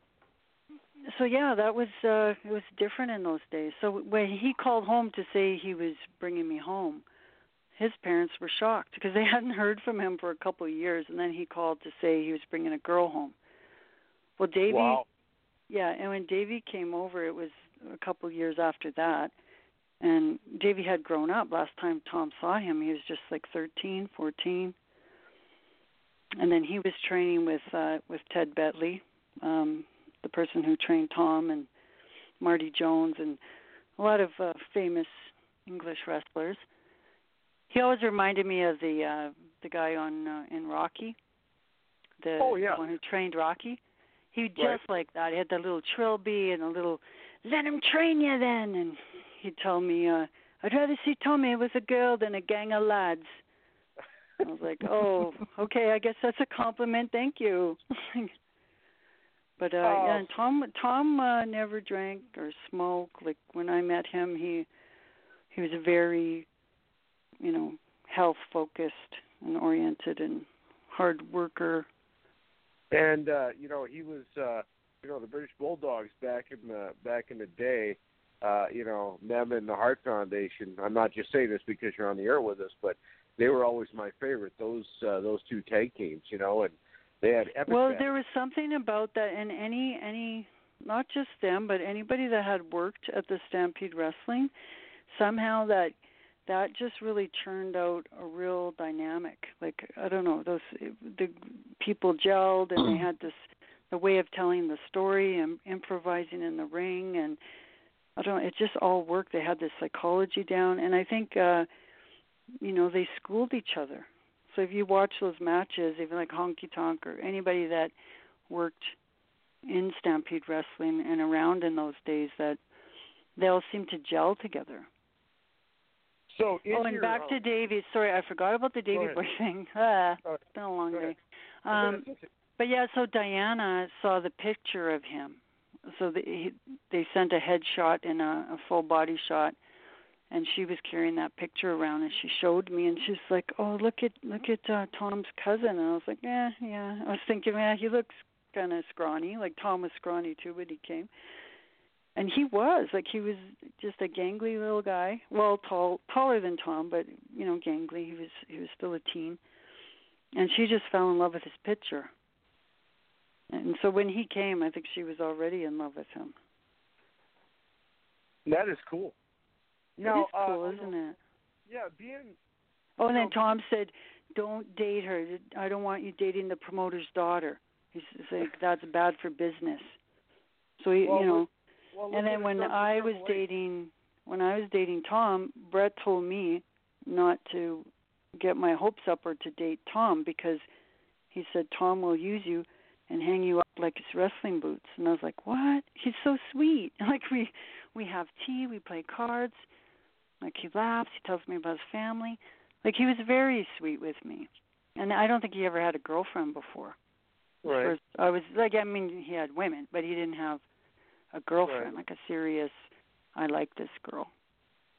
so yeah, that was uh it was different in those days. So when he called home to say he was bringing me home, his parents were shocked because they hadn't heard from him for a couple of years and then he called to say he was bringing a girl home. Well, Davy wow. Yeah, and when Davy came over, it was a couple of years after that. And Davy had grown up. Last time Tom saw him, he was just like thirteen, fourteen. And then he was training with uh with Ted Betley. Um the person who trained Tom and Marty Jones and a lot of uh, famous English wrestlers. He always reminded me of the uh the guy on uh, in Rocky, the oh, yeah. one who trained Rocky. He just right. like that. He had the little trilby and a little let him train you then and he'd tell me, uh, I'd rather see Tommy with a girl than a gang of lads. I was like, Oh, okay, I guess that's a compliment, thank you. But uh Oh. yeah, and Tom Tom uh, never drank or smoked. Like when I met him, he he was a very, you know, health focused and oriented and hard worker. And uh, you know, he was uh, you know the British Bulldogs back in the back in the day. Uh, you know, them and the Heart Foundation. I'm not just saying this because you're on the air with us, but they were always my favorite. Those uh, those two tag teams, you know, and they had epic. Well, matches. there was something about that, and any any not just them, but anybody that had worked at the Stampede Wrestling, somehow that that just really churned out a real dynamic. Like I don't know, those the people gelled, and they had this the way of telling the story and improvising in the ring, and I don't know, it just all worked. They had this psychology down, and I think uh you know they schooled each other so if you watch those matches, even like Honky Tonk or anybody that worked in Stampede Wrestling and around in those days, that they all seem to gel together. So in oh, and your, back uh, to Davy. Sorry, I forgot about the Davy. Boy thing. Ah, it's been a long day. Um, but yeah, so Diana saw the picture of him. So the, he, they sent a headshot and a, a full body shot and she was carrying that picture around and she showed me and she's like oh look at look at uh, tom's cousin. And i was like yeah yeah. I was thinking man he looks kind of scrawny like tom was scrawny too when he came. And he was like he was just a gangly little guy. Well tall taller than tom but you know gangly. He was he was still a teen. And she just fell in love with his picture. And so when he came i think she was already in love with him. That is cool. Now, it is cool uh, isn't it Yeah, being Oh, and No. then Tom said, "Don't date her. I don't want you dating the promoter's daughter." He's like, "That's bad for business." So he, Well, you know. well, And then when I was different way. dating, when I was dating Tom, Bret told me not to get my hopes up or to date Tom because he said Tom will use you and hang you up like his wrestling boots. And I was like, what? He's so sweet. Like we we have tea, we play cards. Like he laughs, he tells me about his family. Like he was very sweet with me. And I don't think he ever had a girlfriend before. Right. First, I was like, I mean, he had women, but he didn't have a girlfriend, Right. like a serious. I like this girl.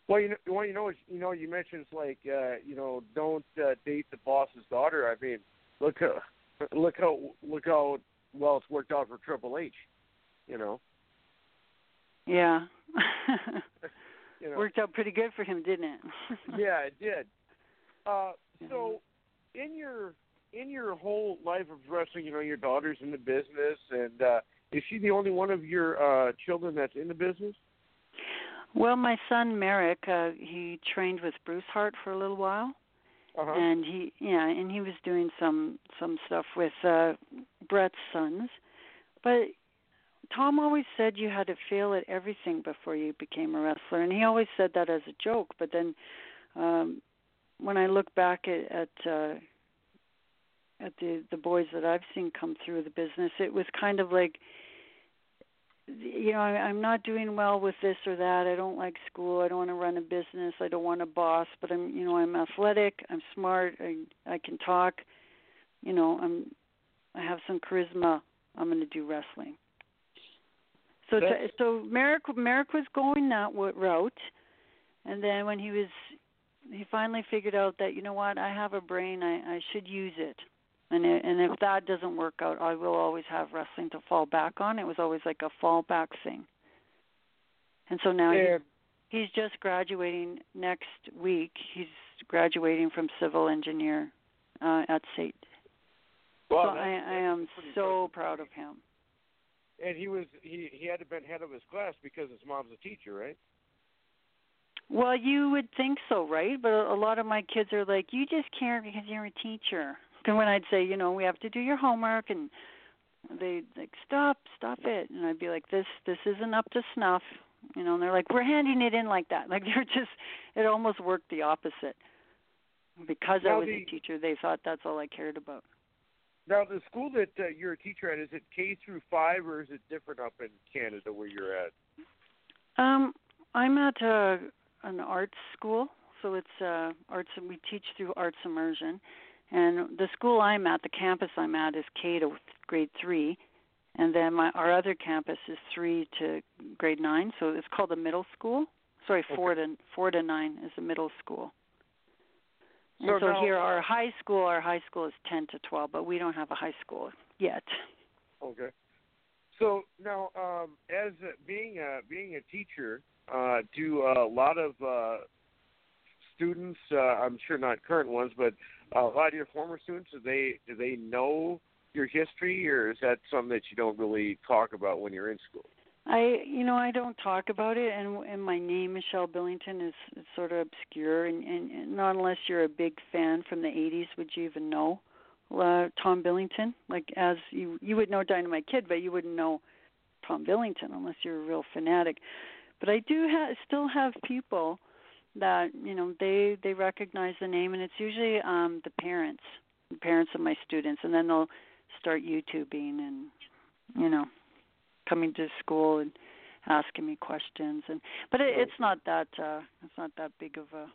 Well, you know, well, you know, you know, you mentioned like, uh, you know, don't uh, date the boss's daughter. I mean, look how, look how, look how well it's worked out for Triple H. You know, Yeah. you know. Worked out pretty good for him, didn't it? yeah, it did. Uh, so, in your in your whole life of wrestling, you know, your daughter's in the business, and uh, is she the only one of your uh, children that's in the business? Well, my son Marek, uh, he trained with Bruce Hart for a little while, Uh-huh. and he yeah, and he was doing some some stuff with uh Bret's sons. But Tom always said you had to fail at everything before you became a wrestler, and he always said that as a joke. But then, um when I look back at at uh, at the the boys that I've seen come through the business, it was kind of like you know, I, I'm not doing well with this or that. I don't like school. I don't want to run a business. I don't want a boss, but I'm, you know, I'm athletic. I'm smart. I I can talk. You know, I'm I have some charisma. I'm going to do wrestling. So That's- so Marek Marek was going that route, and then when he was he finally figured out that you know what I have a brain. I I should use it. And it, and if that doesn't work out, I will always have wrestling to fall back on. It was always like a fallback thing. And so now he's, and he's just graduating next week. He's graduating from civil engineer uh, at SAIT. well, so I, I am so proud of him. And he was he he had to been head of his class because his mom's a teacher, right? Well, you would think so, right? But a lot of my kids are like, "You just care because you're a teacher." And when I'd say, you know, we have to do your homework, and they'd like, "Stop, stop it," and I'd be like, "This, this isn't up to snuff," you know. And they're like, "We're handing it in like that." Like they're just, it almost worked the opposite. Because I was the- a teacher, they thought that's all I cared about. Now, the school that uh, you're a teacher at is it K through five or is it different up in Canada where you're at? Um, I'm at a, an arts school, so it's uh, arts. We teach through arts immersion, and the school I'm at, the campus I'm at, is K to grade three, and then my our other campus is three to grade nine. So it's called a middle school. Sorry, four to four to nine is a middle school. And So now- here, our high school, our high school is ten to twelve, but we don't have a high school yet. Okay. So now, um, as uh, being a being a teacher, uh, do a lot of uh, students, uh, I'm sure not current ones, but a lot of your former students, do they do they know your history, or is that something that you don't really talk about when you're in school? I, you know, I don't talk about it, and and my name Michelle Billington is, is sort of obscure, and, and, and not unless you're a big fan from the '80s would you even know uh, Tom Billington. Like as you you would know Dynamite Kid, but you wouldn't know Tom Billington unless you're a real fanatic. But I do ha- still have people that you know they they recognize the name, and it's usually um the parents, the parents of my students, and then they'll start YouTubing and you know coming to school and asking me questions and but it, it's not that uh it's not that big of a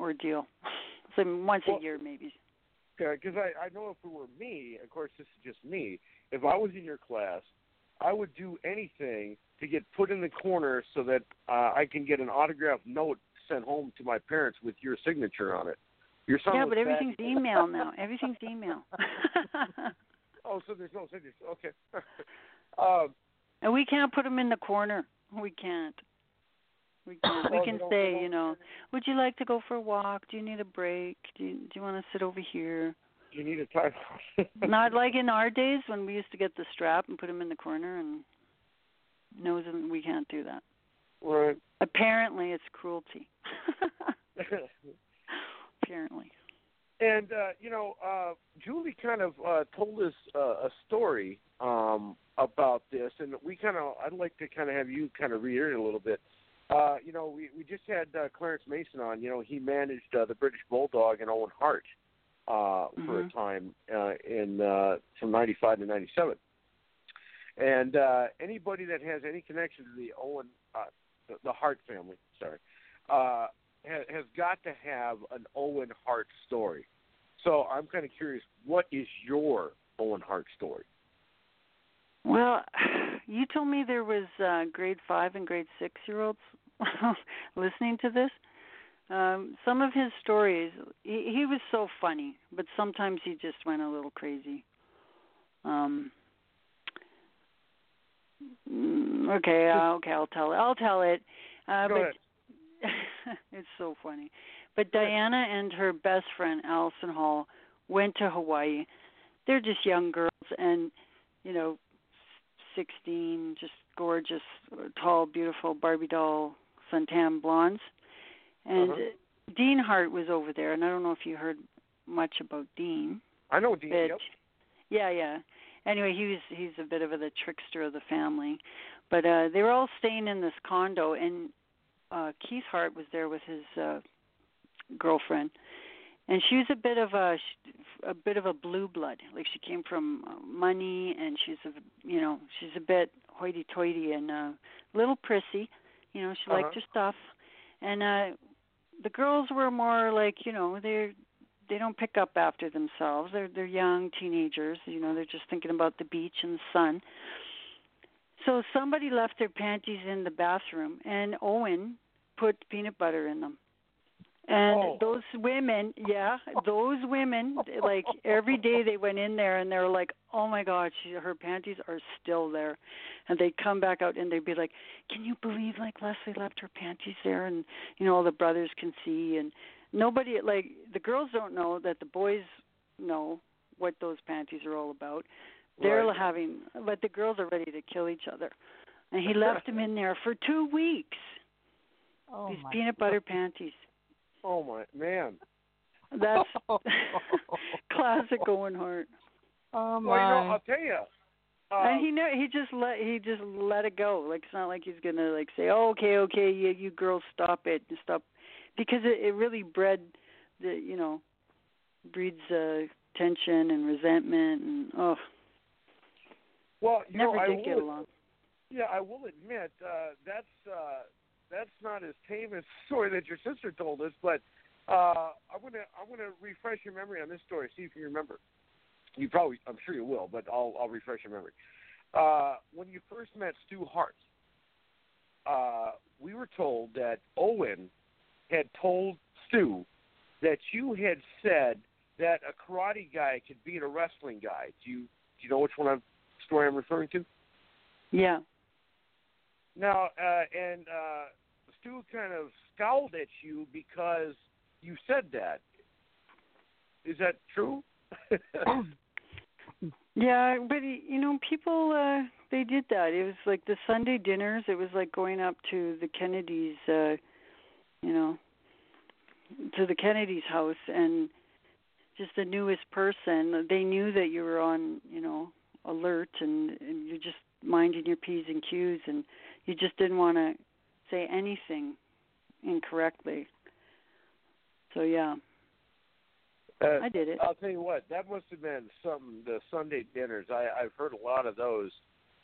ordeal so once Well- a year maybe Yeah, because I I know if it were me, of course this is just me. If I was in your class, I would do anything to get put in the corner so that uh, I can get an autographed note sent home to my parents with your signature on it. Your son yeah but everything's email now everything's email oh, so there's no signature. Okay. um, and we can't put them in the corner. We can't. We can't. We can say you know. would you like to go for a walk? Do you need a break? Do you, do you want to sit over here? Do you need a time. not like in our days when we used to get the strap and put them in the corner and knows that we can't do that. Right. Apparently, it's cruelty. Apparently. And uh, you know, uh, Julie kind of uh, told us uh, a story um, about this, and we kind of I'd like to kind of have you kind of reiterate a little bit. Uh, you know, we we just had uh, Clarence Mason on. You know, he managed uh, the British Bulldog and Owen Hart. uh, for a Mhm. time uh, in uh, from '95 to '97. And uh, anybody that has any connection to the Owen, uh, the, the Hart family, sorry, uh, has, has got to have an Owen Hart story. So I'm kind of curious, what is your Owen Hart story? Well, you told me there was uh, grade five and grade six year olds listening to this. Um, some of his stories, he, he was so funny, but sometimes he just went a little crazy. Um, mm, okay, uh, okay, I'll tell it. I'll tell it. Uh, Go but ahead. it's so funny. But Diana and her best friend Allison Hall went to Hawaii. They're just young girls, and you know, sixteen, just gorgeous, tall, beautiful Barbie doll, suntan blondes. And Uh-huh. Dean Hart was over there, and I don't know if you heard much about Dean. I know Dean. But Yep. yeah, yeah. Anyway, he was he's a bit of a, the trickster of the family, but uh they were all staying in this condo, and uh Keith Hart was there with his uh girlfriend, and she was a bit of a a bit of a blue blood. Like she came from uh, money, and she's a you know she's a bit hoity-toity and uh, a little prissy. You know, she liked Uh-huh. her stuff, and uh the girls were more like you know they're they don't pick up after themselves. They're they're young teenagers. You know, they're just thinking about the beach and the sun. So somebody left their panties in the bathroom, and Owen put peanut butter in them. And Oh. those women, yeah, those women, like every day they went in there and they were like, "Oh my God, she, her panties are still there," and they'd come back out and they'd be like, "Can you believe like Leslie left her panties there?" And you know all the brothers can see, and nobody like the girls don't know that the boys know what those panties are all about. They're Right. having, but the girls are ready to kill each other. And he left them in there for two weeks. Oh these my peanut butter panties. Oh my man. That's classic Owen Hart. Oh Well, you know, my. I'll tell you. Uh, and he know he just let he just let it go. Like it's not like he's gonna like say, oh, "Okay, okay, you you girls stop it, and stop," because it it really bred the you know breeds uh, tension and resentment and oh well, you never know, I did get will, along. Yeah, I will admit uh, that's uh, that's not as tame as the story that your sister told us, but uh, I'm gonna I'm gonna refresh your memory on this story. See if you remember. You probably, I'm sure you will, but I'll I'll refresh your memory. Uh, when you first met Stu Hart, uh, we were told that Owen had told Stu that you had said that a karate guy could beat a wrestling guy. Do you do you know which one I'm story I'm referring to? Yeah. Now, uh, and uh, Stu kind of scowled at you because you said that. Is that true? Yeah, but you know, people uh they did that. It was like the Sunday dinners. It was like going up to the Kennedys, uh, you know, to the Kennedys' house, and just the newest person. They knew that you were on, you know, alert, and, and you're just minding your p's and q's, and you just didn't want to say anything incorrectly. So yeah, uh, I did it. I'll tell you what. That must have been some the Sunday dinners. I, I've heard a lot of those,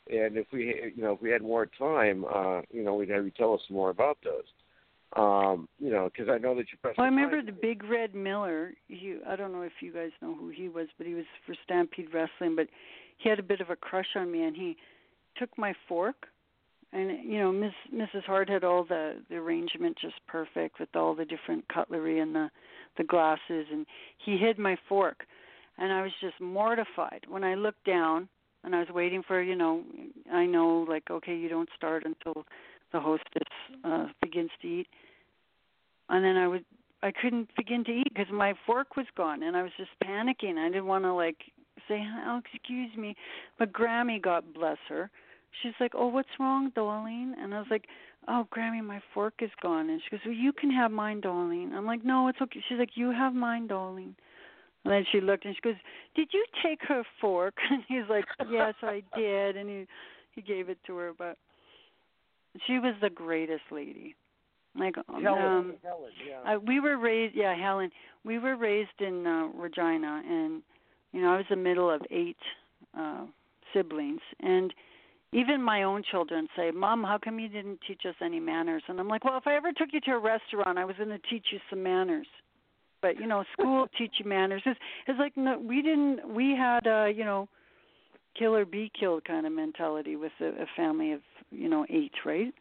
and if we, you know, if we had more time, uh, you know, we'd have you tell us more about those. Um, you know, because I know that you. Well, I remember the Big Red Miller. He, I don't know if you guys know who he was, but he was for Stampede Wrestling. But he had a bit of a crush on me, and he took my fork, and you know, Miss Mrs. Hart had all the the arrangement just perfect with all the different cutlery and the the glasses, and he hid my fork, and I was just mortified when I looked down, and I was waiting for you know, I know like okay, you don't start until the hostess uh, begins to eat, and then I would I couldn't begin to eat because my fork was gone, and I was just panicking. I didn't want to like say, "Oh, excuse me," but Grammy, God bless her, she's like, "Oh, what's wrong, Darlene?" And I was like, "Oh, Grammy, my fork is gone." And she goes, "Well, you can have mine, Darlene." I'm like, "No, it's okay." She's like, "You have mine, Darlene." And then she looked and she goes, "Did you take her fork?" And he's like, "Yes, I did." And he he gave it to her, but she was the greatest lady. Like Helen, um Helen, yeah. uh, we were raised yeah, Helen. We were raised in uh, Regina and you know, I was the middle of eight uh siblings and even my own children say, "Mom, how come you didn't teach us any manners?" And I'm like, "Well, if I ever took you to a restaurant, I was going to teach you some manners." But you know, school teach you manners. It's, it's like no, we didn't. We had uh, you know, kill or be killed kind of mentality with a, a family of you know eight, right?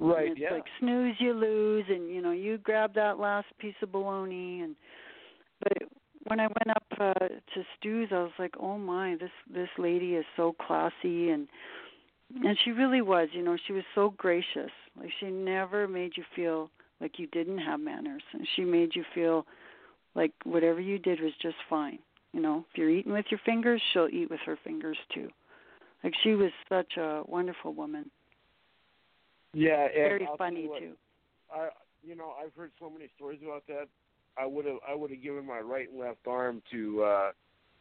right, And it's yeah. like snooze you lose and you know you grab that last piece of bologna and but when I went up uh to Stu's I was like, "Oh my, this this lady is so classy and and she really was, you know, she was so gracious. Like she never made you feel like you didn't have manners. And she made you feel like whatever you did was just fine. You know, if you're eating with your fingers, she'll eat with her fingers too. Like she was such a wonderful woman. yeah, and Very I'll funny what, too. I, you know, I've heard so many stories about that. I would have, I would have given my right and left arm to uh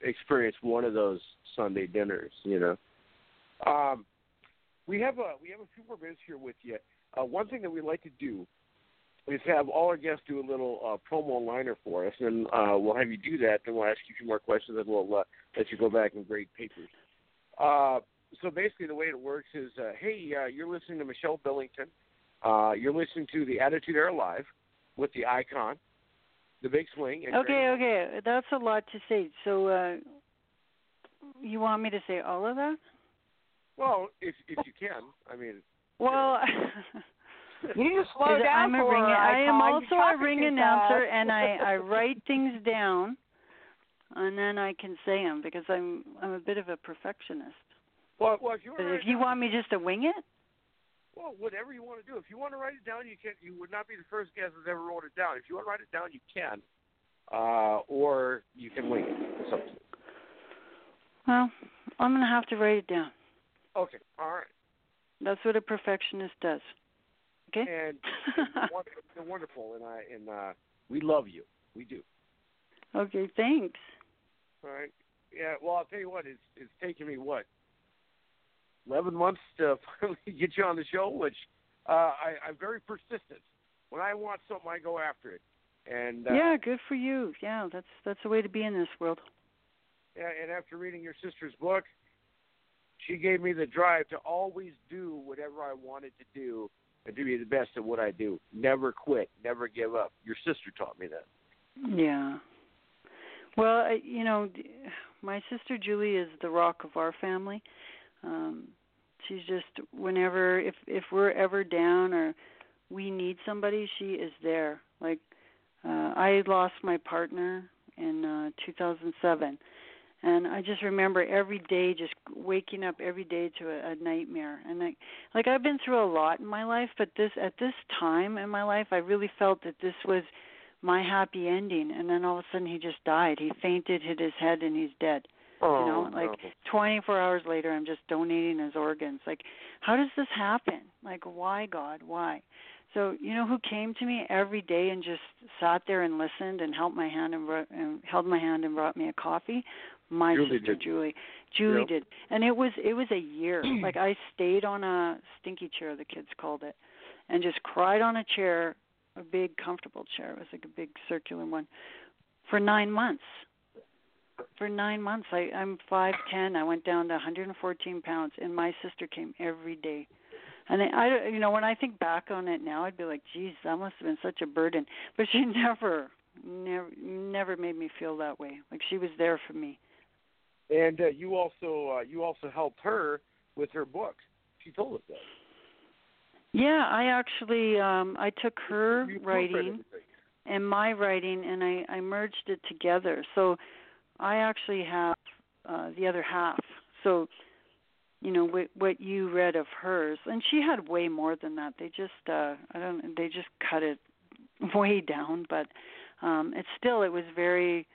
experience one of those Sunday dinners. You know, um, we have a we have a few more minutes here with you. Uh, one thing that we like to do is have all our guests do a little uh, promo liner for us, and uh, we'll have you do that. Then we'll ask you a few more questions, and we'll uh, let you go back and grade papers. Uh, so basically, the way it works is, uh, hey, uh, you're listening to Michelle Billington. Uh, you're listening to the Attitude Era Live with the icon, the big swing. And Okay, okay. That's a lot to say. So uh you want me to say all of that? Well, if if you can, I mean, Well, You need to slow down I'm a for ring. her, I am also a ring announcer, and I I write things down, and then I can say them because I'm I'm a bit of a perfectionist. well, well, if you But if you want me just to wing it, well, whatever you want to do. If you want to write it down, you can. You would not be the first guest that's ever wrote it down. If you want to write it down, you can, uh, or you can wing it. To you. well, I'm gonna have to write it down. Okay, all right. That's what a perfectionist does. Okay. And you're wonderful, and I and uh, we love you. We do. okay. Thanks. All right. Yeah. Well, I'll tell you what. It's it's taken me what eleven months to finally get you on the show, which uh, I, I'm very persistent. When I want something, I go after it. And uh, yeah, good for you. Yeah, that's that's the way to be in this world. yeah, and after reading your sister's book, she gave me the drive to always do whatever I wanted to do and to be the best at what I do. Never quit, never give up. Your sister taught me that. Yeah. Well, you know, my sister Julie is the rock of our family. Um she's just whenever if if we're ever down or we need somebody, she is there. Like uh I lost my partner in uh 2007 and I just remember every day just waking up every day to a, a nightmare. And like like I've been through a lot in my life but this at this time in my life I really felt that this was my happy ending. And then all of a sudden he just died. He fainted hit his head and he's dead Oh, you know oh, like 24 hours later i'm just donating his organs. Like how does this happen? Like why god why? So you know who came to me every day and just sat there and listened and held my hand and, brought, and held my hand and brought me a coffee? My Julie sister did. julie. Julie Yep. did. And it was it was a year. Like i stayed on a stinky chair the kids called it and just cried on a chair a big comfortable chair. It was like a big circular one for nine months for nine months. I, I'm five ten. I went down to 114 pounds, and my sister came every day. And I, I, you know, when I think back on it now, I'd be like, "Geez, that must have been such a burden." But she never, never, never made me feel that way. Like she was there for me. And uh, you also uh, you also helped her with her book. She told us that. Yeah, I actually, um, I took her You writing and my writing, and I, I merged it together. So I actually have uh, the other half. So you know what what you read of hers, and she had way more than that. They just uh, I don't they just cut it way down, but um, it's still it was very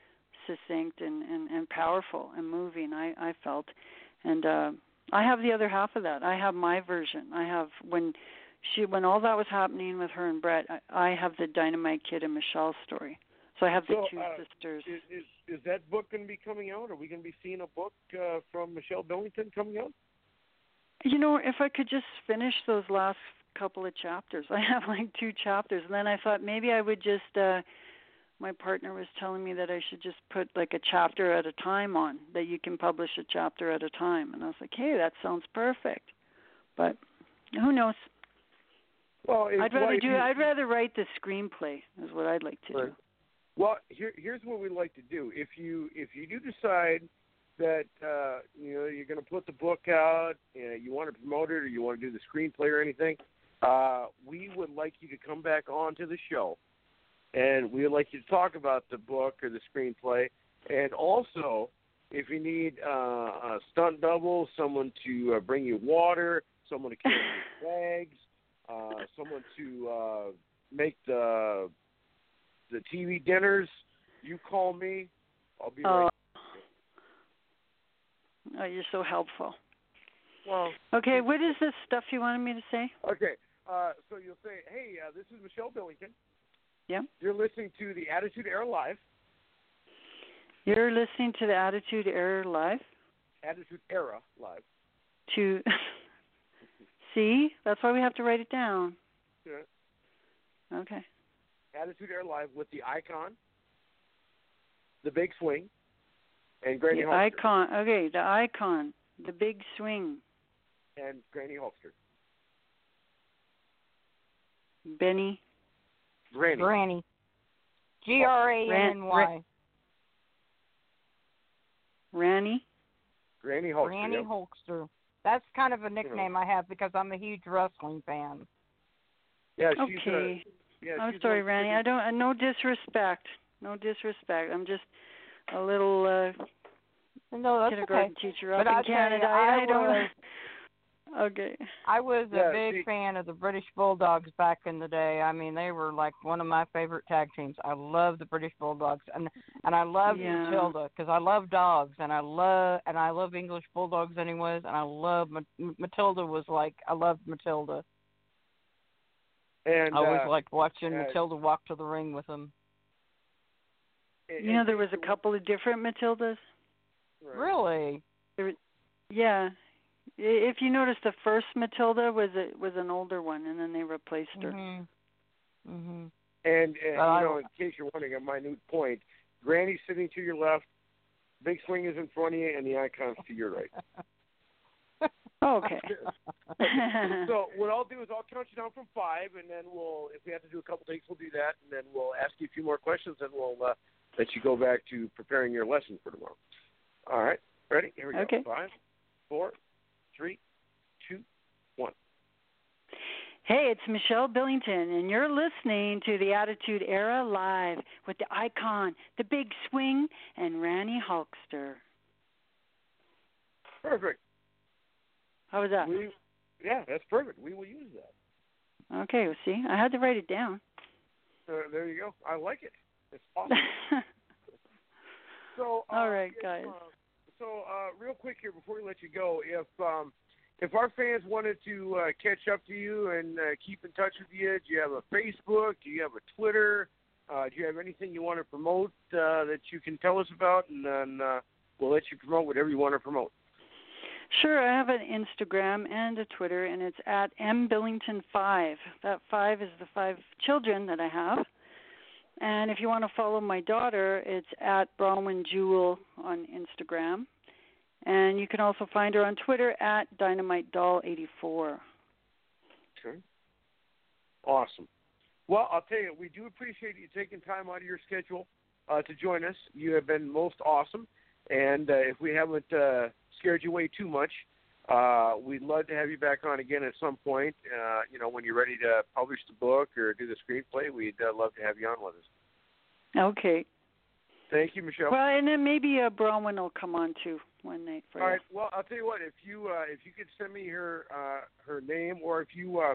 succinct and, and, and powerful and moving. I I felt, and uh, I have the other half of that. I have my version. I have when she when all that was happening with her and Bret. I, I have the Dynamite Kid and Michelle story. So I have the So, two uh, sisters. Is, is is that book going to be coming out? Are we going to be seeing a book uh, from Michelle Billington coming out? You know, if I could just finish those last couple of chapters. I have like two chapters, and then I thought maybe I would just. uh my partner was telling me that I should just put like a chapter at a time on that you can publish a chapter at a time, and I was like, hey, that sounds perfect. But who knows? Well, I'd rather well, do. I'd rather write the screenplay. Is what I'd like to Right. do. Well, here, here's what we'd like to do. If you if you do decide that uh, you know you're going to put the book out, and you want to promote it, or you want to do the screenplay or anything, uh, we would like you to come back on to the show, and we would like you to talk about the book or the screenplay, and also if you need uh, a stunt double, someone to uh, bring you water, someone to carry your bags, uh, someone to uh, make the the TV dinners, you call me. I'll be Oh, right. oh, you're so helpful. Well, Okay, what is this stuff you wanted me to say? okay. Uh, so you'll say, "Hey, uh, this is Michelle Billington. Yeah. You're listening to the Attitude Era Live. You're listening to the Attitude Error Live. Attitude Era Live. To see, that's why we have to write it down. Yeah. Okay. Attitude Era Live with the icon, the big swing, and Granny The Hulkster. icon. Okay, the icon, the big swing, And Granny Hulkster. Benny. Granny. Granny. Oh, G R A N N Y. Ranny. Granny Hulkster. Granny yep. Hulkster. That's kind of a nickname I have because I'm a huge wrestling fan. Yeah, she's Okay. Yeah, I'm sorry, one- Randy. I don't. uh, No disrespect. No disrespect. I'm just a little uh, No, that's kindergarten okay. teacher But up in I'll tell you, Canada. I I don't. was- Okay. I was a big see- fan of the British Bulldogs back in the day. I mean, they were like one of my favorite tag teams. I love the British Bulldogs, and and I love Yeah. Matilda because I love dogs, and I love and I love English Bulldogs anyways, and I love Ma- Matilda was like I loved Matilda. And I always uh, liked watching uh, Matilda walk to the ring with them. and- You know, there was a couple of different Matildas. right. Really? Yeah. If you notice, the first Matilda was a, was an older one, and then they replaced her. Mhm. Mhm. And, and Well, you know, in case you're wondering, a minute point, Granny's sitting to your left, Big Swing is in front of you, and the icon's to your right. Okay. so what I'll do is I'll count you down from five, and then we'll, if we have to do a couple takes, we'll do that, and then we'll ask you a few more questions, and we'll uh, let you go back to preparing your lesson for tomorrow. All right, ready? Here we go. Okay. Five, four, three, two, one. Hey, it's Michelle Billington, and you're listening to the Attitude Era Live with the icon, the big swing, and Randy Hulkster. Perfect. How was that? We, yeah, that's perfect. We will use that. Okay, well, see, I had to write it down. Uh, there you go. I like it. It's awesome. So, uh, All right, if, guys. uh, so, uh, real quick here before we let you go, if um, if our fans wanted to uh, catch up to you and uh, keep in touch with you, do you have a Facebook? Do you have a Twitter? Uh, do you have anything you want to promote uh, that you can tell us about? And then uh, we'll let you promote whatever you want to promote. Sure, I have an Instagram and a Twitter, and it's at mbillington5. That five is the five children that I have. And if you want to follow my daughter, it's at Bronwyn Jewel on Instagram. And you can also find her on Twitter at Dynamite Doll 84. Okay. Awesome. Well, I'll tell you, we do appreciate you taking time out of your schedule uh, to join us. You have been most awesome. And uh, if we haven't uh, scared you away too much, uh, we'd love to have you back on again at some point. Uh, you know, when you're ready to publish the book or do the screenplay, we'd uh, love to have you on with us. Okay. Thank you, Michelle. Well, and then maybe uh, Bronwyn will come on too one night for All right. Well, I'll tell you what. If you uh, if you could send me her uh, her name, or if you uh,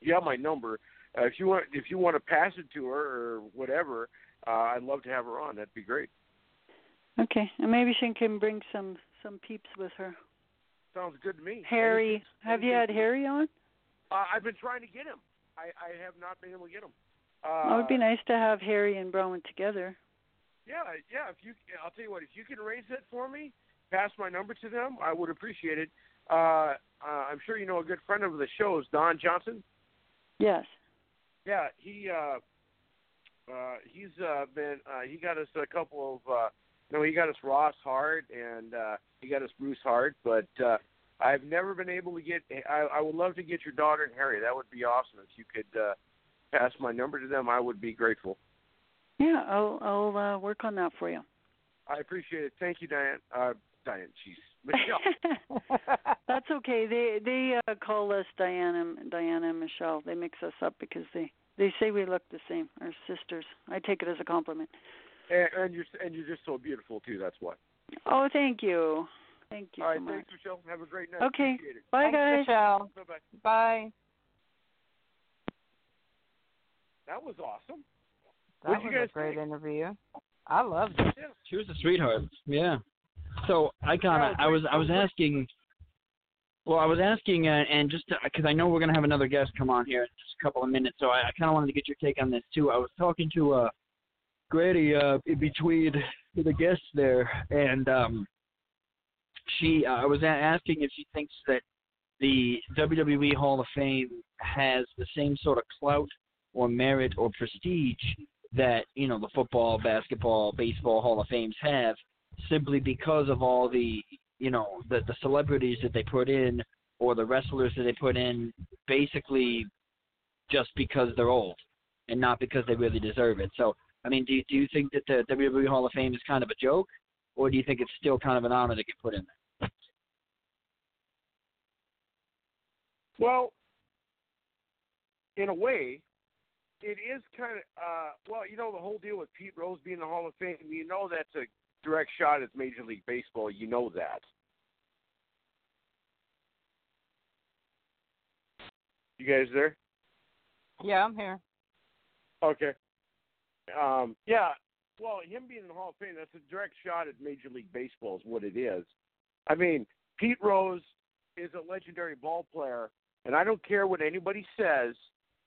you have my number, uh, if you want if you want to pass it to her or whatever, uh, I'd love to have her on. That'd be great. Okay, and maybe she can bring some some peeps with her. Sounds good to me. Harry, Anything- have you had Harry on? Uh, I've been trying to get him. I, I have not been able to get him. Uh, Well, it would be nice to have Harry and Bronwyn together. Yeah, yeah. If you, I'll tell you what. If you can raise it for me, pass my number to them. I would appreciate it. Uh, uh, I'm sure you know a good friend of the show is Don Johnson. Yes. Yeah, he uh uh he's uh been uh he got us a couple of uh no he got us Ross Hart and uh he got us Bruce Hart, but uh I've never been able to get I I would love to get your daughter and Harry. That would be awesome if you could uh pass my number to them. I would be grateful. Yeah, I'll I'll uh, work on that for you. I appreciate it. Thank you, Diane. Uh Diane, jeez. Michelle. That's okay. They they uh, call us Diana Diana and Michelle. They mix us up because they they say we look the same. Our sisters. I take it as a compliment. And, and you're and you're just so beautiful too, that's why. Oh, thank you. Thank you All right, so much. thanks Michelle. Have a great night. Okay. Appreciate it. Bye Thanks, guys. Michelle. Bye bye. Bye. That was awesome. That What'd was you guys a great think? interview. I loved it. She was a sweetheart. Yeah. So I kind of I was I was asking. Well, I was asking, uh, and just because I know we're gonna have another guest come on here in just a couple of minutes, so I, I kind of wanted to get your take on this too. I was talking to uh, Grady uh, between the guests there, and um, she uh, I was asking if she thinks that the WWE Hall of Fame has the same sort of clout or merit or prestige that you know the football, basketball, baseball Hall of Fames have, simply because of all the you know the the celebrities that they put in or the wrestlers that they put in, basically just because they're old and not because they really deserve it. So I mean, do you, do you think that the WWE Hall of Fame is kind of a joke, or do you think it's still kind of an honor to get put in there? Well, in a way, it is kind of uh well, you know the whole deal with Pete Rose being in the Hall of Fame, you know that's a direct shot at Major League Baseball, you know that. You guys there? Yeah, I'm here. Okay. Um, yeah. Well, him being in the Hall of Fame, that's a direct shot at Major League Baseball, is what it is. I mean, Pete Rose is a legendary ball player, and I don't care what anybody says,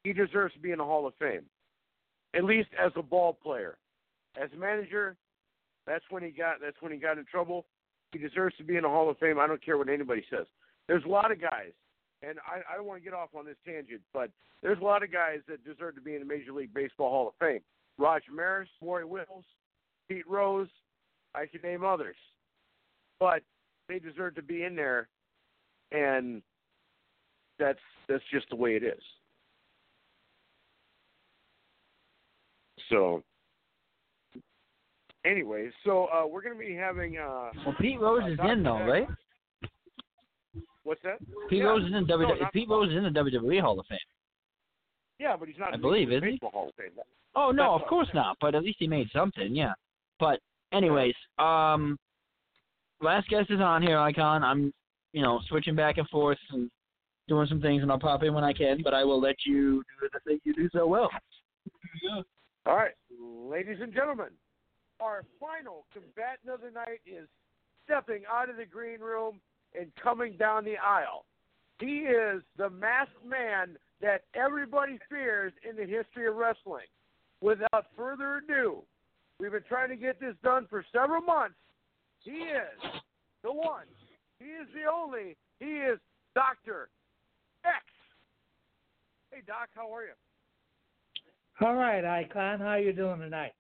he deserves to be in the Hall of Fame. At least as a ball player. As a manager, that's when he got that's when he got in trouble. He deserves to be in the Hall of Fame. I don't care what anybody says. There's a lot of guys, and I, I don't want to get off on this tangent, but there's a lot of guys that deserve to be in the Major League Baseball Hall of Fame. Roger Maris, Maury Wills, Pete Rose, I could name others. But they deserve to be in there and that's that's just the way it is. So anyway, so uh we're gonna be having uh Well, Pete Rose uh, is Dr. in though, right? What's that? Pete Yeah. Rose is in W. No, Pete Rose is in the WWE Hall of Fame. Yeah, but he's not I believe, he? Baseball Hall of Fame. Oh no, That's of course not. But at least he made something, yeah. But anyways, um, last guest is on here, Icon. I'm, you know, switching back and forth and doing some things, and I'll pop in when I can. But I will let you do the thing you do so well. All right, ladies and gentlemen, our final combatant of the night is stepping out of the green room and coming down the aisle. He is the masked man that everybody fears in the history of wrestling. Without further ado, we've been trying to get this done for several months. He is the one. He is the only. He is Dr. X. Hey, Doc, how are you? All right, Icon. How are you doing tonight?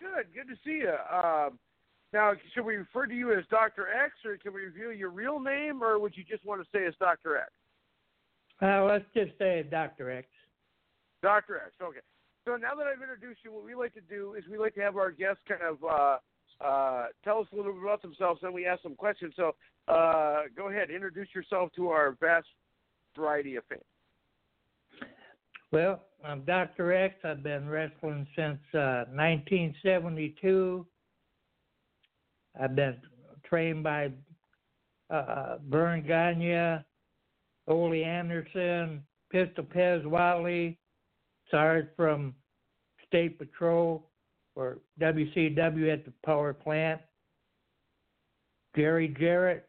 Good, good to see you. Um, now, should we refer to you as Dr. X, or can we reveal your real name, or would you just want to say as Dr. X? Uh, let's just say Dr. X. Dr. X, okay. So now that I've introduced you, what we like to do is we like to have our guests kind of uh, uh, tell us a little bit about themselves, and we ask some questions. So uh, go ahead, introduce yourself to our vast variety of fans. Well, I'm Dr. X. I've been wrestling since uh, 1972. I've been trained by uh, Verne Gagne, Ole Anderson, Pistol Pez Whatley, Sarge from State Patrol or WCW at the power plant, Jerry Jarrett,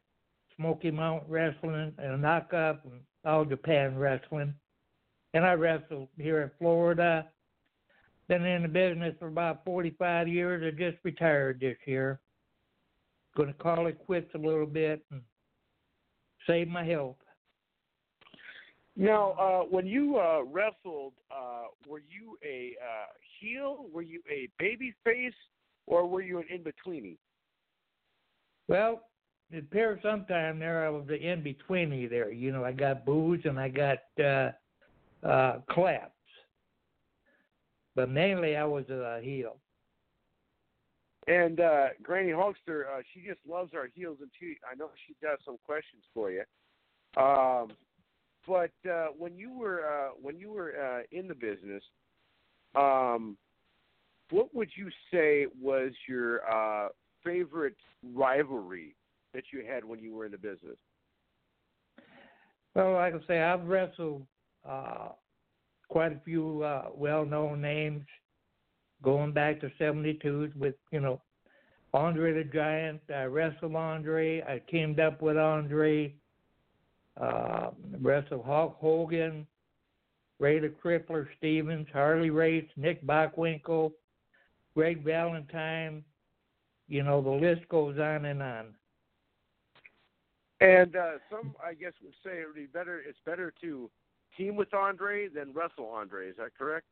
Smoky Mountain Wrestling, and Knock Up, and All Japan Wrestling and I wrestled here in Florida. Been in the business for about 45 years. I just retired this year. Going to call it quits a little bit and save my health. Now, uh, when you uh, wrestled, uh, were you a uh, heel? Were you a baby face? Or were you an in betweeny? Well, it appears sometime there I was the in betweeny there. You know, I got boos and I got uh uh claps. But mainly I was a heel. And uh, Granny Hulkster, uh, she just loves our heels, and she I know she does some questions for you. Um, but uh, when you were uh, when you were uh, in the business, um, what would you say was your uh, favorite rivalry that you had when you were in the business? Well, like I say, I've wrestled uh, quite a few uh, well-known names going back to 72s with, you know, Andre the Giant. I wrestled Andre. I teamed up with Andre. Uh, wrestled Hulk Hogan, Ray the Crippler Stevens, Harley Race, Nick Bockwinkel, Greg Valentine. You know, the list goes on and on. And uh, some, I guess, would say it would be better. It's better to team with Andre than wrestle Andre. Is that correct?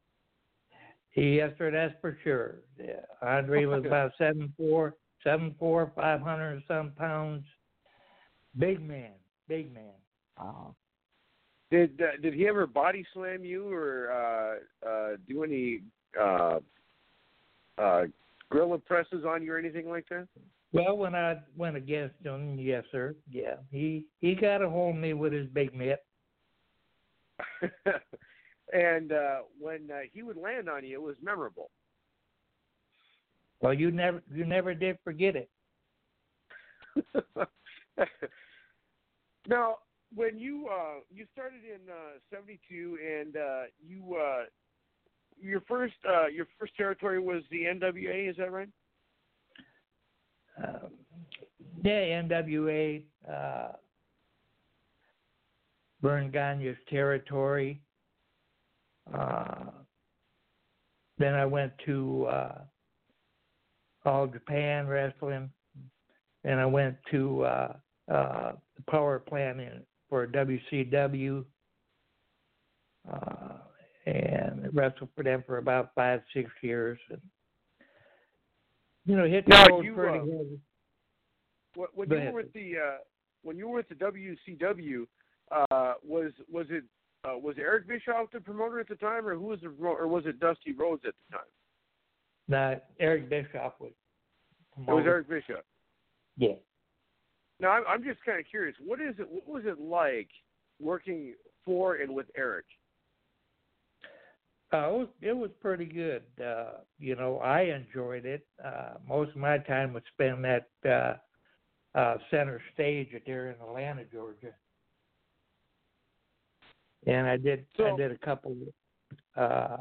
Yes, sir. That's for sure. Yeah. Andre was about seven four, seven four, five hundred and some pounds. Big man, big man. Uh, Did uh, did he ever body slam you or uh, uh, do any uh, uh, gorilla presses on you or anything like that? Well, when I went against him, yes, sir. Yeah, he he got a hold of me with his big mitt. and uh, when uh, he would land on you, it was memorable. Well, you never you never did forget it. now, when you uh, you started in uh, '72, and uh, you uh, your first uh, your first territory was the NWA, is that right? Um, yeah, NWA, uh, Verne Gagne's territory. Uh, then I went to uh, All Japan Wrestling. and I went to uh, uh, the power plant in, for WCW uh, and wrestled for them for about five, six years. And, you know, hit the Now, road you, pretty uh, heavy. When, you were with the uh, when you were with the WCW, uh, was was it uh, was Eric Bischoff the promoter at the time, or who was the or was it Dusty Rhodes at the time? Now, Eric Bischoff was. It was Eric Bischoff. Yeah. Now I'm, I'm just kind of curious. What is it? What was it like working for and with Eric? Uh, it was it was pretty good. Uh, you know, I enjoyed it. Uh, most of my time was spent at uh, uh, center stage there in Atlanta, Georgia, and I did I did a couple uh,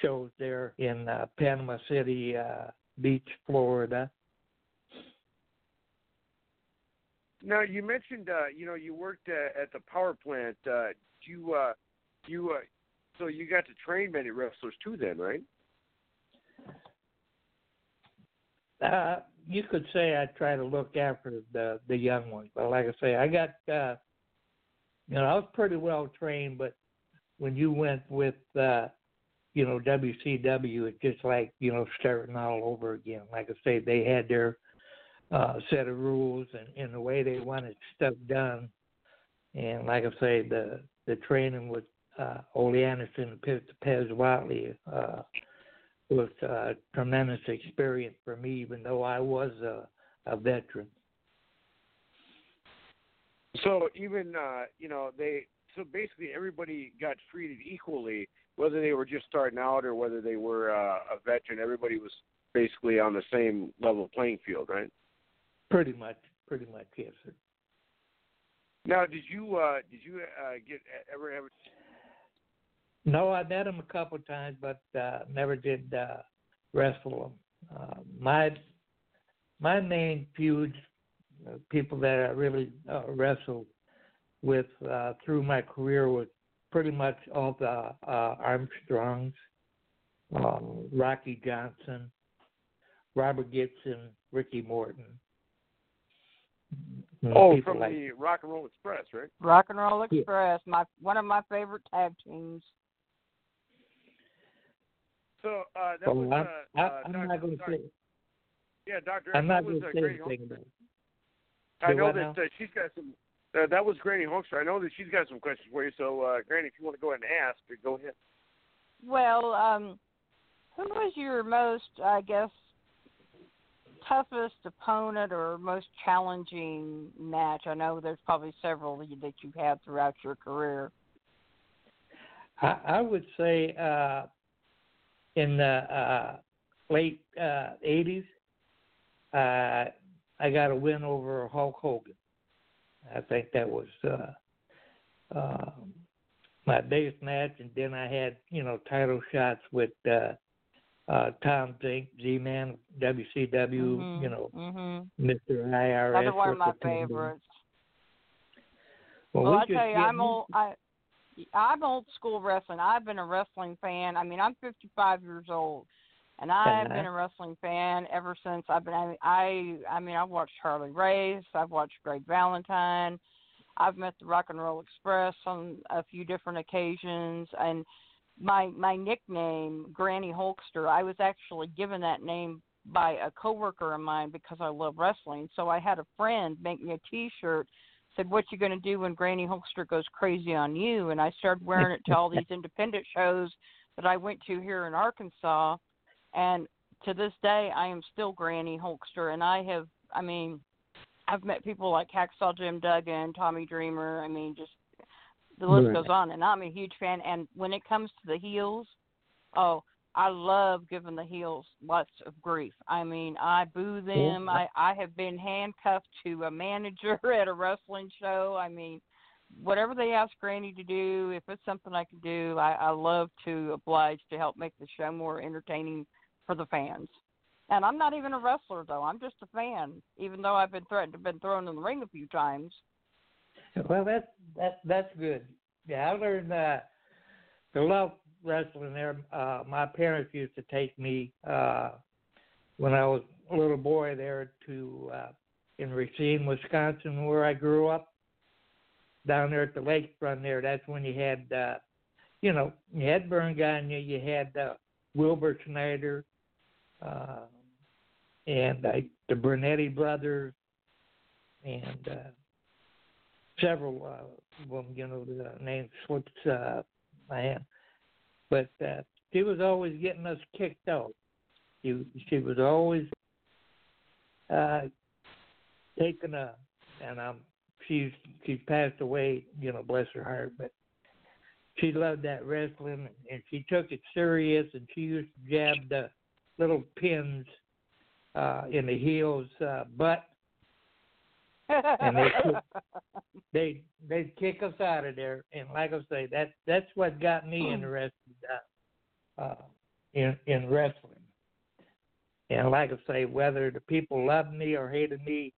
shows there in uh, Panama City uh, Beach, Florida. Now you mentioned uh, you know you worked uh, at the power plant. Uh, you uh, you uh, so you got to train many wrestlers too, then, right? Uh, you could say I try to look after the the young ones, but like I say, I got uh, you know I was pretty well trained, but when you went with uh, you know WCW, it's just like you know starting all over again. Like I say, they had their uh, set of rules and, and the way they wanted stuff done, and like I say, the the training with uh, Ole Anderson and Pez, Whatley. Uh, was a tremendous experience for me, even though I was a, a veteran. So even uh, you know they so basically everybody got treated equally, whether they were just starting out or whether they were uh, a veteran. Everybody was basically on the same level playing field, right? Pretty much, pretty much, yes, sir. Now, did you uh, did you uh, get ever ever? No, I met him a couple of times, but uh, never did uh, wrestle him. Uh, my my main feuds, uh, people that I really uh, wrestled with uh, through my career was pretty much all the uh, Armstrongs, um, Rocky Johnson, Robert Gibson, Ricky Morton. You know, Oh, from like, the Rock and Roll Express, right? Rock and Roll Yeah. Express, my one of my favorite tag teams. So uh, that well, was. I'm, uh, I, uh, I'm Dr. not going to say. Yeah, Doctor. I'm not was going to uh, say anything Hulkster. about it. I know what that now? uh, she's got some. Uh, that was Granny Hulkster. I know that she's got some questions for you. So, uh, Granny, if you want to go ahead and ask, go ahead. Well, um, who was your most, I guess, toughest opponent or most challenging match? I know there's probably several that you- that you've had throughout your career. I, I would say uh, in the uh, late uh, 80s, uh, I got a win over Hulk Hogan. I think that was uh, uh, my biggest match, and then I had you know title shots with uh, uh, Tom Zenk, Z-Man, WCW, Mhm, you know, mhm. Mr. IRS. Another one of my favorites. Well, Well, we I tell you, I'm old. I I'm old school wrestling. I've been a wrestling fan. I mean, I'm 55 years old, and I've been a wrestling fan ever since I've been. I I I mean, I've watched Harley Race. I've watched Greg Valentine. I've met the Rock and Roll Express on a few different occasions, and my my nickname Granny Hulkster. I was actually given that name by a coworker of mine because I love wrestling. So I had a friend make me a T-shirt said, "What you going to do when Granny Hulkster goes crazy on you?" And I started wearing it to all these independent shows that I went to here in Arkansas, and to this day, I am still Granny Hulkster, and I have, I mean, I've met people like Hacksaw Jim Duggan, Tommy Dreamer. I mean, just the list Right. goes on, and I'm a huge fan. And when it comes to the heels, oh, I love giving the heels lots of grief. I mean, I boo them. I I have been handcuffed to a manager at a wrestling show. I mean, whatever they ask Granny to do, if it's something I can do, I, I love to oblige to help make the show more entertaining for the fans. And I'm not even a wrestler though. I'm just a fan, even though I've been threatened, been thrown in the ring a few times. Well, that's that's that's good. Yeah, I learned uh, to love wrestling. There, uh, my parents used to take me uh, when I was a little boy there to uh, in Racine, Wisconsin, where I grew up. Down there at the lakefront, there. That's when you had, uh, you know, you had Verne Gagne, you had uh, Wilbur Snyder, uh, and uh, the Brunetti brothers, and. Uh, several uh, of them, you know, the name slips uh, my hand. But uh, she was always getting us kicked out. She she was always uh, taking a, and um, she's she's passed away, you know, bless her heart, but she loved that wrestling and she took it serious and she used to jab the little pins uh in the heels uh butt And they they they'd kick us out of there. And like I say, that that's what got me interested uh, uh, in in wrestling. And like I say, whether the people loved me or hated me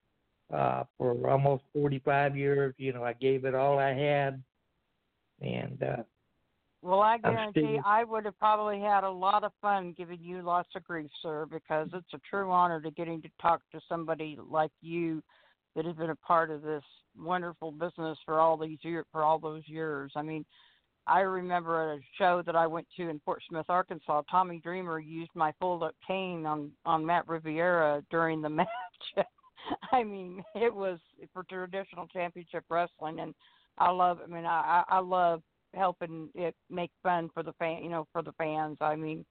uh, for almost 45 years, you know, I gave it all I had. And uh, Well, I guarantee I would have probably had a lot of fun giving you lots of grief, sir, because it's a true honor to getting to talk to somebody like you that has been a part of this wonderful business for all these year for all those years. I mean, I remember a show that I went to in Fort Smith, Arkansas. Tommy Dreamer used my fold-up cane on on Matt Riviera during the match. I mean, it was for traditional championship wrestling, and I love. I mean, I I I love helping it make fun for the fan, you know, for the fans. I mean,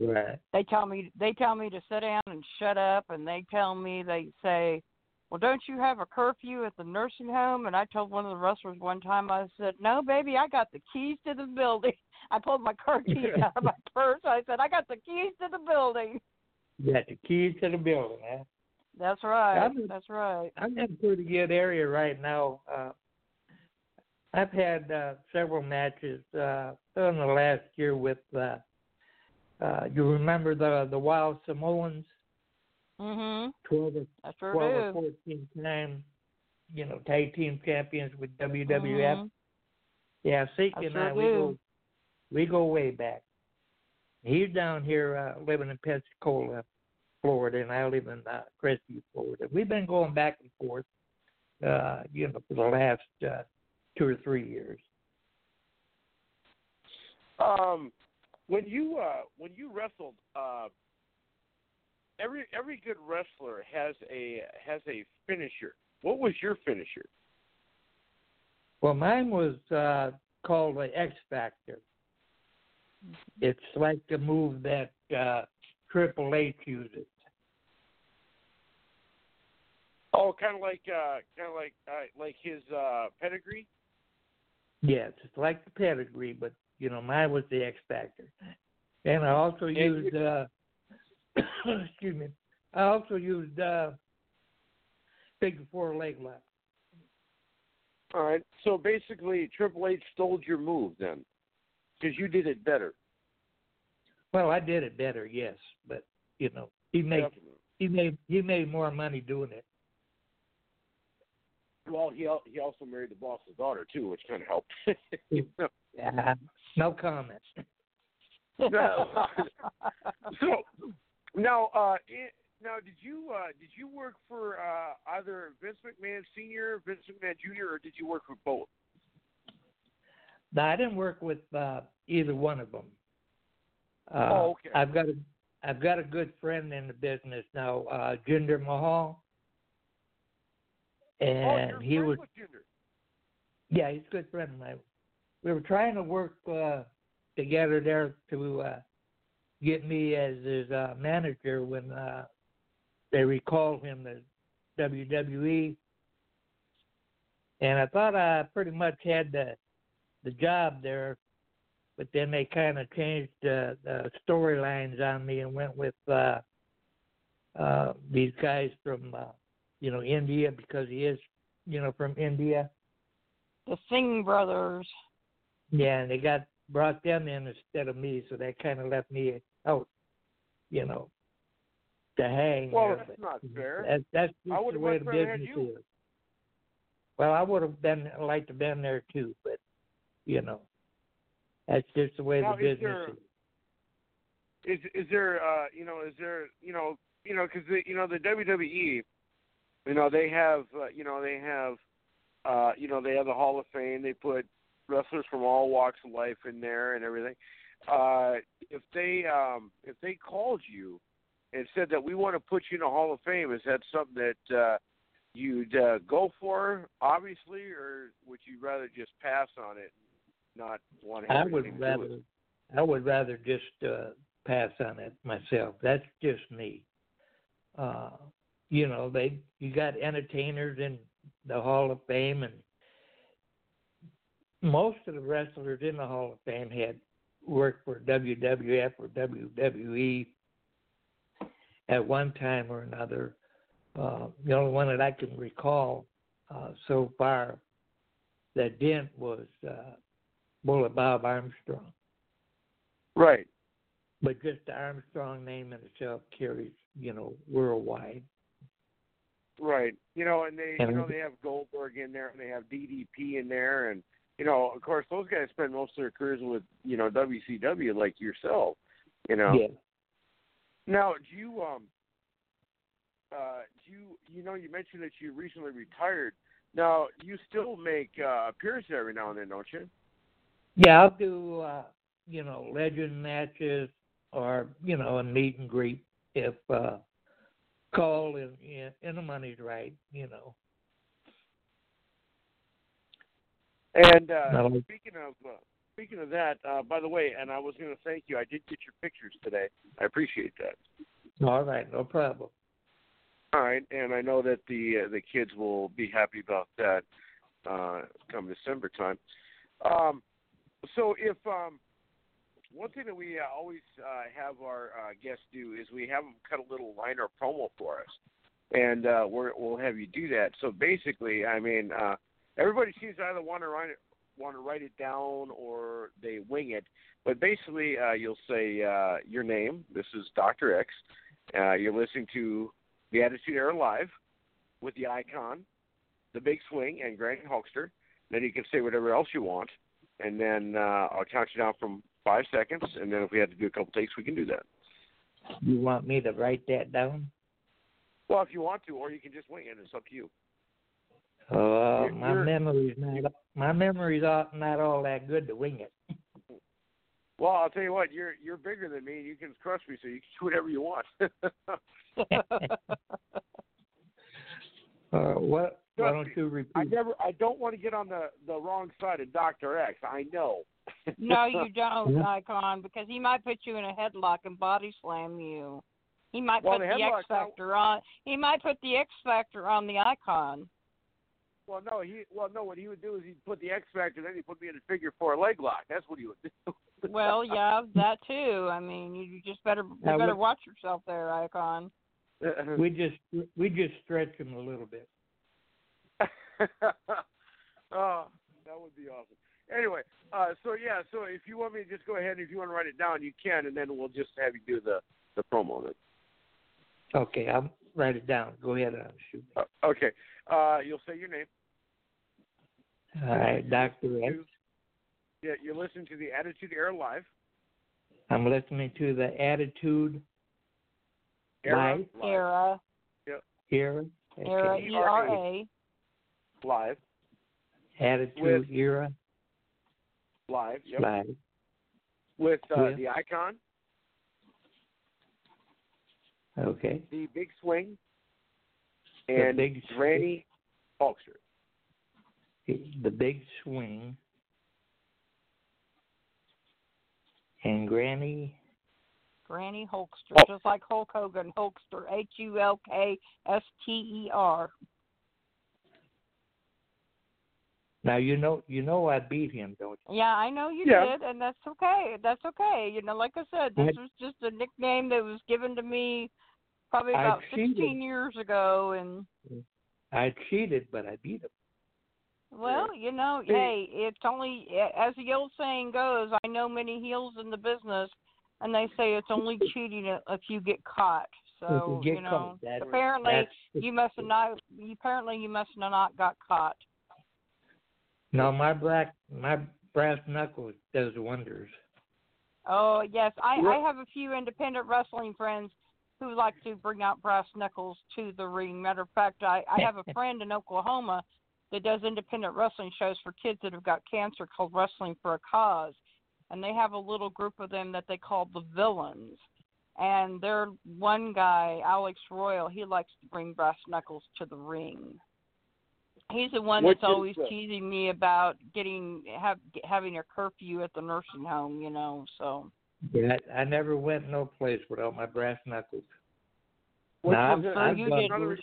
right. they tell me they tell me to sit down and shut up, and they tell me they say, "Well, don't you have a curfew at the nursing home?" And I told one of the wrestlers one time, I said, "No, baby, I got the keys to the building." I pulled my car keys out of my purse. I said, "I got the keys to the building." You got the keys to the building, huh? That's right. I'm- That's right. I'm in a pretty good area right now. Uh, I've had uh, several matches uh, in the last year with. Uh, uh, you remember the the Wild Samoans, Mhm. twelve or sure twelve or fourteen time, you know, tag team champions with WWF. Mhm. Yeah, Seek I and sure I we do. go we go way back. He's down here uh, living in Pensacola, Florida, and I live in uh, Crestview, Florida. We've been going back and forth. uh, you know, for the last uh, two or three years. Um, when you uh, when you wrestled, uh, every every good wrestler has a has a finisher. What was your finisher? Well, mine was uh, called the X Factor. It's like the move that uh, Triple H uses. Oh, kind of like uh, kind of like uh, like his uh, pedigree. Yes, it's like the pedigree, but you know, mine was the X Factor. And I also used uh excuse me. I also used uh figure four leg lock. All right. So basically, Triple H stole your move then, because you did it better. Well, I did it better, yes, but you know, he made he made he made more money doing it. Well, he he also married the boss's daughter too, which kind of helped. You know? Yeah, no comment. No. so now, uh, i- now, did you uh, did you work for uh, either Vince McMahon Senior, Vince McMahon Junior, or did you work for both? No, I didn't work with uh, either one of them. Uh, Oh, okay. I've got a I've got a good friend in the business now, uh, Jinder Mahal, oh, and you're he was yeah, he's a good friend of mine. We were trying to work uh, together there to uh, get me as his uh, manager when uh, they recalled him to WWE, and I thought I pretty much had the the job there, but then they kind of changed uh, the storylines on me and went with uh, uh, these guys from uh, you know India because he is you know from India. The Singh brothers. Yeah, and they got brought them in instead of me, so that kind of left me out, you know, to hang. Well, that's but not fair. That, that's just the way the business is. Well, I would have been liked to been there too, but you know, that's just the way Now, the is business there- is. is is there uh you know is there you know you know because you know the WWE you know they have uh, you know they have uh you know they have the Hall of Fame they put wrestlers from all walks of life in there and everything uh if they um if they called you and said that we want to put you in the Hall of Fame is that something that uh you'd uh, go for obviously or would you rather just pass on it and not want to have I would rather, it? I would rather just uh, pass on it myself. That's just me. Uh, you know, they you got entertainers in the Hall of Fame, and most of the wrestlers in the Hall of Fame had worked for WWF or WWE at one time or another. Uh, the only one that I can recall uh, so far that didn't was uh, Bullet Bob Armstrong. right But just the Armstrong name in itself carries, you know, worldwide. Right. You know, and they you know they have Goldberg in there and they have DDP in there and you know, of course those guys spend most of their careers with, you know, WCW like yourself. You know. Yeah. Now, do you um uh do you you know you mentioned that you recently retired. Now, you still make uh appearances every now and then, don't you? Yeah, I'll do, uh, you know, legend matches or, you know, a meet and greet if uh, call and, and the money's right, you know. And uh speaking of uh, speaking of that, uh by the way, and I was going to thank you. I did get your pictures today. I appreciate that. All right, no problem. All right, and I know that the uh, the kids will be happy about that uh, come December time. Um, so if um, one thing that we uh, always uh, have our uh, guests do is we have them cut a little line or promo for us, and uh, we're, we'll have you do that. So basically, I mean, uh, everybody seems to either want to write it want to write it down or they wing it. But basically, uh, you'll say uh, your name. This is Doctor X. Uh, you're listening to the Attitude Era Live with the icon, the Big Swing, and Granny Hulkster. Then you can say whatever else you want, and then uh, I'll count you down from five seconds. And then if we have to do a couple takes, we can do that. You want me to write that down? Well, if you want to, or you can just wing it. It's up to you. Oh, You're- my you're- memory's not my memory's not not all that good to wing it. Well, I'll tell you what, you're you're bigger than me. You can crush me, so you can do whatever you want. Uh, what? Why don't me, you repeat? I never. I don't want to get on the the wrong side of Doctor X. I know. no, you don't, Mhm. Icon, because he might put you in a headlock and body slam you. He might Well, put the the, X factor on. He might put the X factor on the Icon. Well, no, he. Well, no. What he would do is he'd put the X factor, then he'd put me in a figure four leg lock. That's what he would do. Well, yeah, that too. I mean, you you just better you Now, better what- watch yourself there, Icon. we just we just stretch him a little bit. oh, that would be awesome. Anyway, uh, so yeah, so if you want me to just go ahead, and if you want to write it down, you can, and then we'll just have you do the the promo then. Okay, I'll write it down. Go ahead and shoot. Uh, okay, uh, you'll say your name. All right, Doctor X. Yeah, you're listening to the Attitude Era live. I'm listening to the Attitude Era Live. live. Era, Era. Okay. era, E R A. live. Attitude With- Era Live. Yep. Live. With uh, With- the icon, Okay. the big swing, The and Big Granny Hulkster. The, the Big Swing. And Granny. Granny Hulkster, Oh. just like Hulk Hogan, Hulkster, H U L K S T E R. Now you know you know I beat him, don't you? Yeah, I know you Yeah. did, and that's okay. That's okay. You know, like I said, this I- was just a nickname that was given to me probably about cheated. 16 years ago, and I cheated, but I beat him. Well, you know, hey, it's only as the old saying goes. I know many heels in the business, and they say it's only cheating if you get caught. So you you know, apparently that's you must have not. Apparently you must have not got caught. No, my black my brass knuckles does wonders. Oh yes, I, I have a few independent wrestling friends who like to bring out brass knuckles to the ring. Matter of fact, I, I have a friend in Oklahoma that does independent wrestling shows for kids that have got cancer called Wrestling for a Cause, and they have a little group of them that they call the Villains. And their one guy, Alex Royal, he likes to bring brass knuckles to the ring. He's the one Which that's always the- teasing me about getting have having a curfew at the nursing home, you know. So Yeah, I, I never went no place without my brass knuckles. Which Nah, is I've- a- I've you another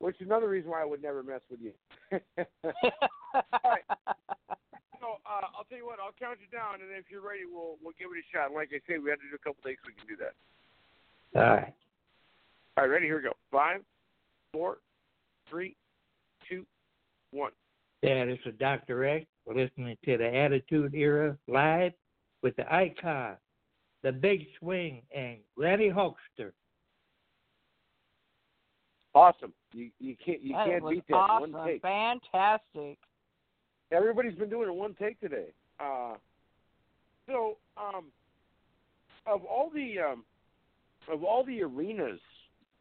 did. done- reason why. Which is another reason why I would never mess with you. All right. So uh, I'll tell you what, I'll count you down, and if you're ready, we'll we'll give it a shot. And like I say, we had to do a couple things. We can do that. All right. All right, ready? Here we go. Five, four, three, two, one. Yeah, this is Dr. X. We're listening to the Attitude Era live with the icon, the big swing, and Granny Hulkster. Awesome. You you can't you that can't was beat that awesome, one take. fantastic. Everybody's been doing it one take today. Uh, so um, of all the um, of all the arenas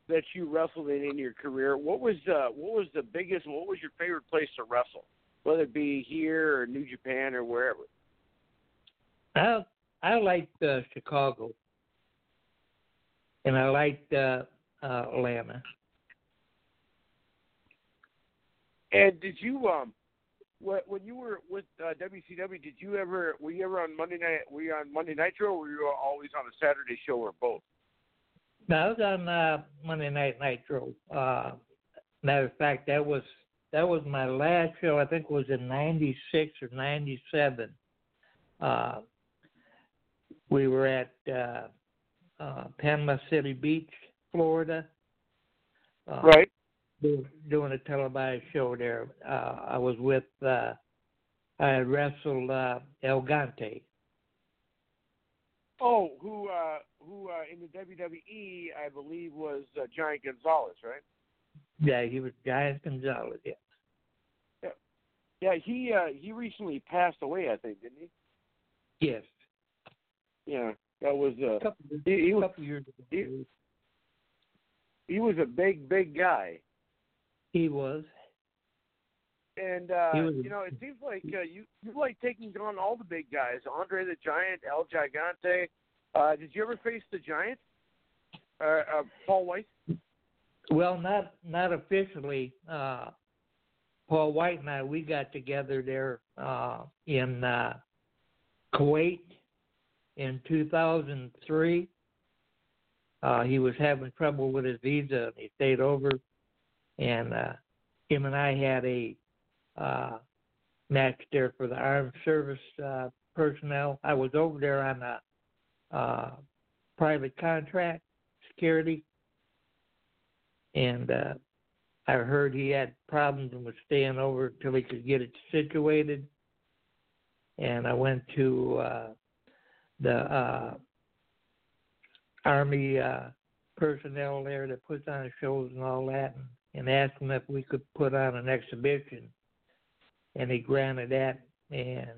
that you wrestled in in your career, what was uh, what was the biggest? What was your favorite place to wrestle? Whether it be here or New Japan or wherever. I I liked uh, Chicago, and I liked uh, uh, Atlanta. And did you um, when you were with uh, WCW, did you ever were you ever on Monday night? Were you on Monday Nitro, or were you always on a Saturday show, or both? No, I was on uh, Monday Night Nitro. Uh, matter of fact, that was that was my last show. I think it was in '96 or '97. Uh, we were at uh, uh, Panama City Beach, Florida. Uh, Right. Do- Doing a televised show there. Uh, I was with. Uh, I had wrestled uh, El Gigante. Oh, who uh who uh in the WWE I believe was uh, Giant Gonzalez, right? Yeah, he was Giant Gonzalez. Yeah. Yeah, he uh he recently passed away, I think, didn't he? Yes. Yeah, that was uh A couple, years- he, he was couple years ago. he- he was a big big guy. He was. And uh, was- you know, it seems like uh, you you like taking on all the big guys, Andre the Giant, El Gigante. Uh, did you ever face the Giant, uh, uh, Paul White? Well, not not officially. Uh, Paul White and I we got together there uh, in uh, Kuwait in 2003. Uh, he was having trouble with his visa, and he stayed over. And uh, him and I had a uh, match there for the armed service uh, personnel. I was over there on a uh, private contract security and uh I heard he had problems and was staying over till he could get it situated. And I went to uh the uh army uh personnel there that puts on shows and all that and, and asked him if we could put on an exhibition and he granted that and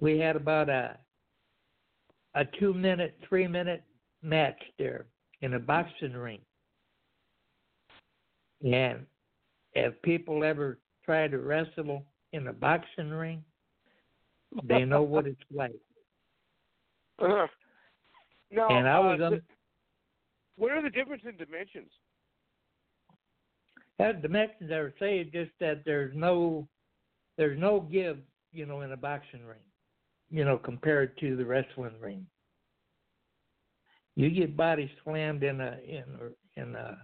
we had about a a two minute, three minute match there in a boxing ring. And if people ever try to wrestle in a boxing ring, they know what it's like. Uh, no. and I was uh, what are the difference in dimensions? That dimensions I would say just that there's no there's no give, you know, in a boxing ring, you know, compared to the wrestling ring. You get body slammed in a in a in a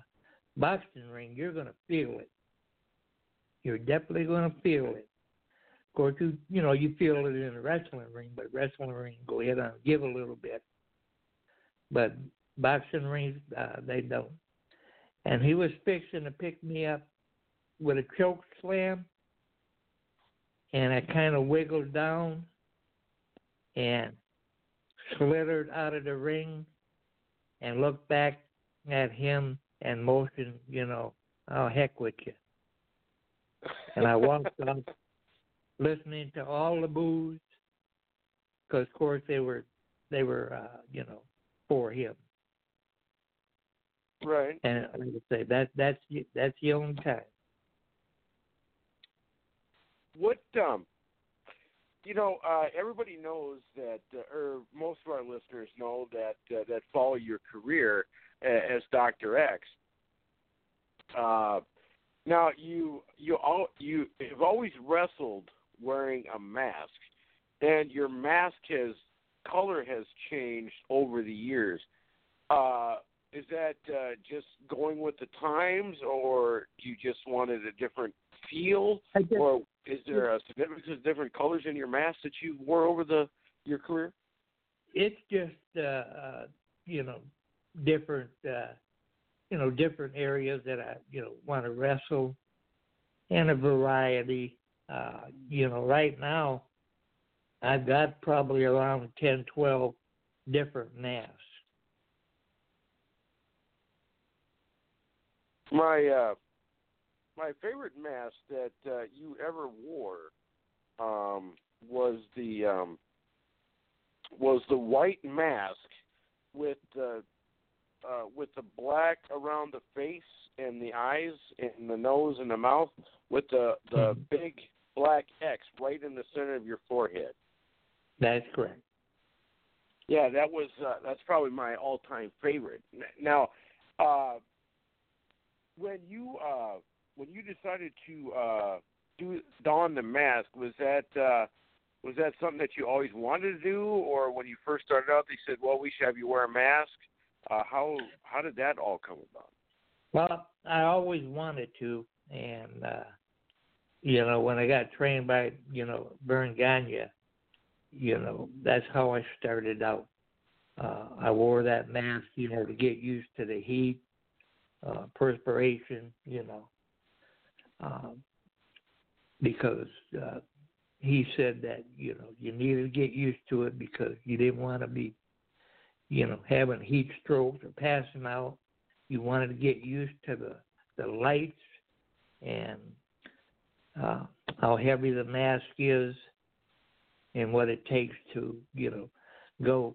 boxing ring, you're gonna feel it. You're definitely gonna feel it. Of course you you know, you feel it in a wrestling ring, but wrestling ring go ahead and give a little bit. But boxing rings uh, they don't. And he was fixing to pick me up with a choke slam and I kind of wiggled down and slithered out of the ring and looked back at him and motioned, you know, oh heck with you. And I walked up listening to all the boos because of course they were they were uh, you know for him. Right. And like I say, that that's that's the only time. What um you know, uh everybody knows that uh, or most of our listeners know that uh, that follow your career uh, as Dr. X. Uh now you you all you have always wrestled wearing a mask and your mask has color has changed over the years. Uh is that uh, just going with the times, or you just wanted a different feel, just, or is there a significance of different colors in your mask that you wore over the your career? it's just uh, uh you know different uh you know different areas that I you know want to wrestle and a variety. Uh you know right now I've got probably around ten twelve different masks My uh, my favorite mask that uh, you ever wore um, was the um, was the white mask with the uh, with the black around the face and the eyes and the nose and the mouth with the the Mhm. big black X right in the center of your forehead. that's correct Yeah, that was uh, that's probably my all-time favorite. Now, uh, when you uh, when you decided to uh, do don the mask, was that uh, was that something that you always wanted to do, or when you first started out, they said, "Well, we should have you wear a mask"? Uh, how how did that all come about? Well, I always wanted to, and uh, you know, when I got trained by you know Verne Gagne, you know, that's how I started out. Uh, I wore that mask, you know, to get used to the heat, uh, perspiration, you know, um, because uh, he said that you know you needed to get used to it because you didn't want to be, you know, having heat strokes or passing out. You wanted to get used to the the lights and uh, how heavy the mask is and what it takes to you know go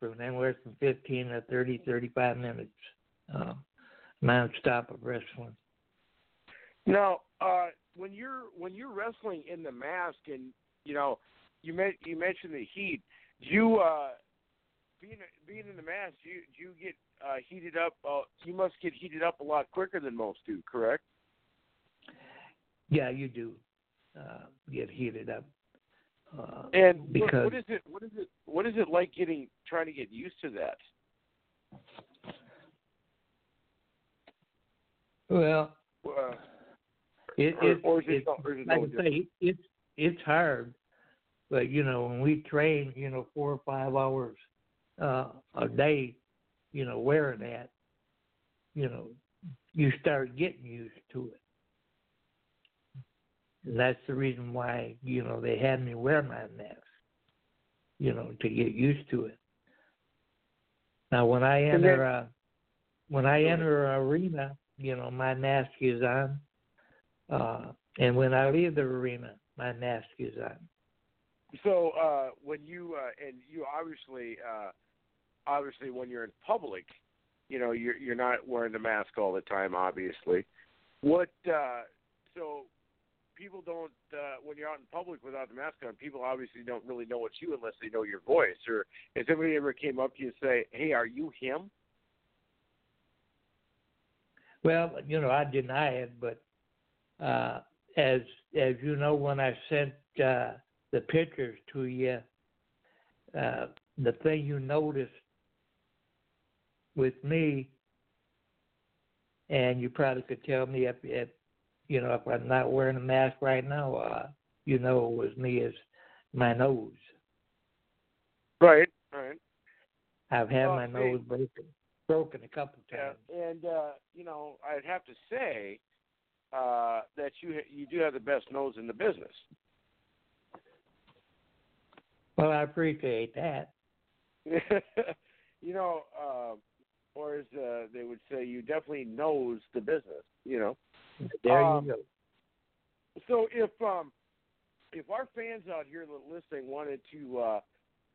from anywhere from 15 to 30 35 minutes uh, non-stop of wrestling Now, uh, when you're when you're wrestling in the mask and you know you met you mentioned the heat. Do you uh being being in the mask, do you do you get uh heated up uh you must get heated up a lot quicker than most do, correct? Yeah, you do uh, get heated up. Uh, And what, because what is it what is it what is it like getting trying to get used to that? Well, Uh, it, or, it, or is it, it or is it like I say, it's it's hard, but you know when we train, you know, four or five hours uh, a day, you know, wearing that, you know, you start getting used to it. And that's the reason why you know they had me wear my mask, you know, to get used to it. Now when I enter then- uh, when I enter an arena, you know, my mask is on. Uh, and when I leave the arena, my mask is on. So uh, when you uh, and you obviously uh, obviously when you're in public, you know you're you're not wearing the mask all the time. Obviously, what uh, so people don't uh, when you're out in public without the mask on. People obviously don't really know it's you unless they know your voice. Or if somebody ever came up to you and say, "Hey, are you him?" Well, you know, I deny it, but uh, as as you know, when I sent uh, the pictures to you, uh, the thing you noticed with me, and you probably could tell me if, if you know if I'm not wearing a mask right now, uh, you know it was me is my nose. Right. Right. I've had Well, my nose broken broken a couple Yeah, times. and uh, you know, I'd have to say uh, that you you do have the best nose in the business. Well, I appreciate that. you know, uh, or as uh, they would say, you definitely knows the business. You know. There Um, you go. So if um, if our fans out here listening wanted to, uh,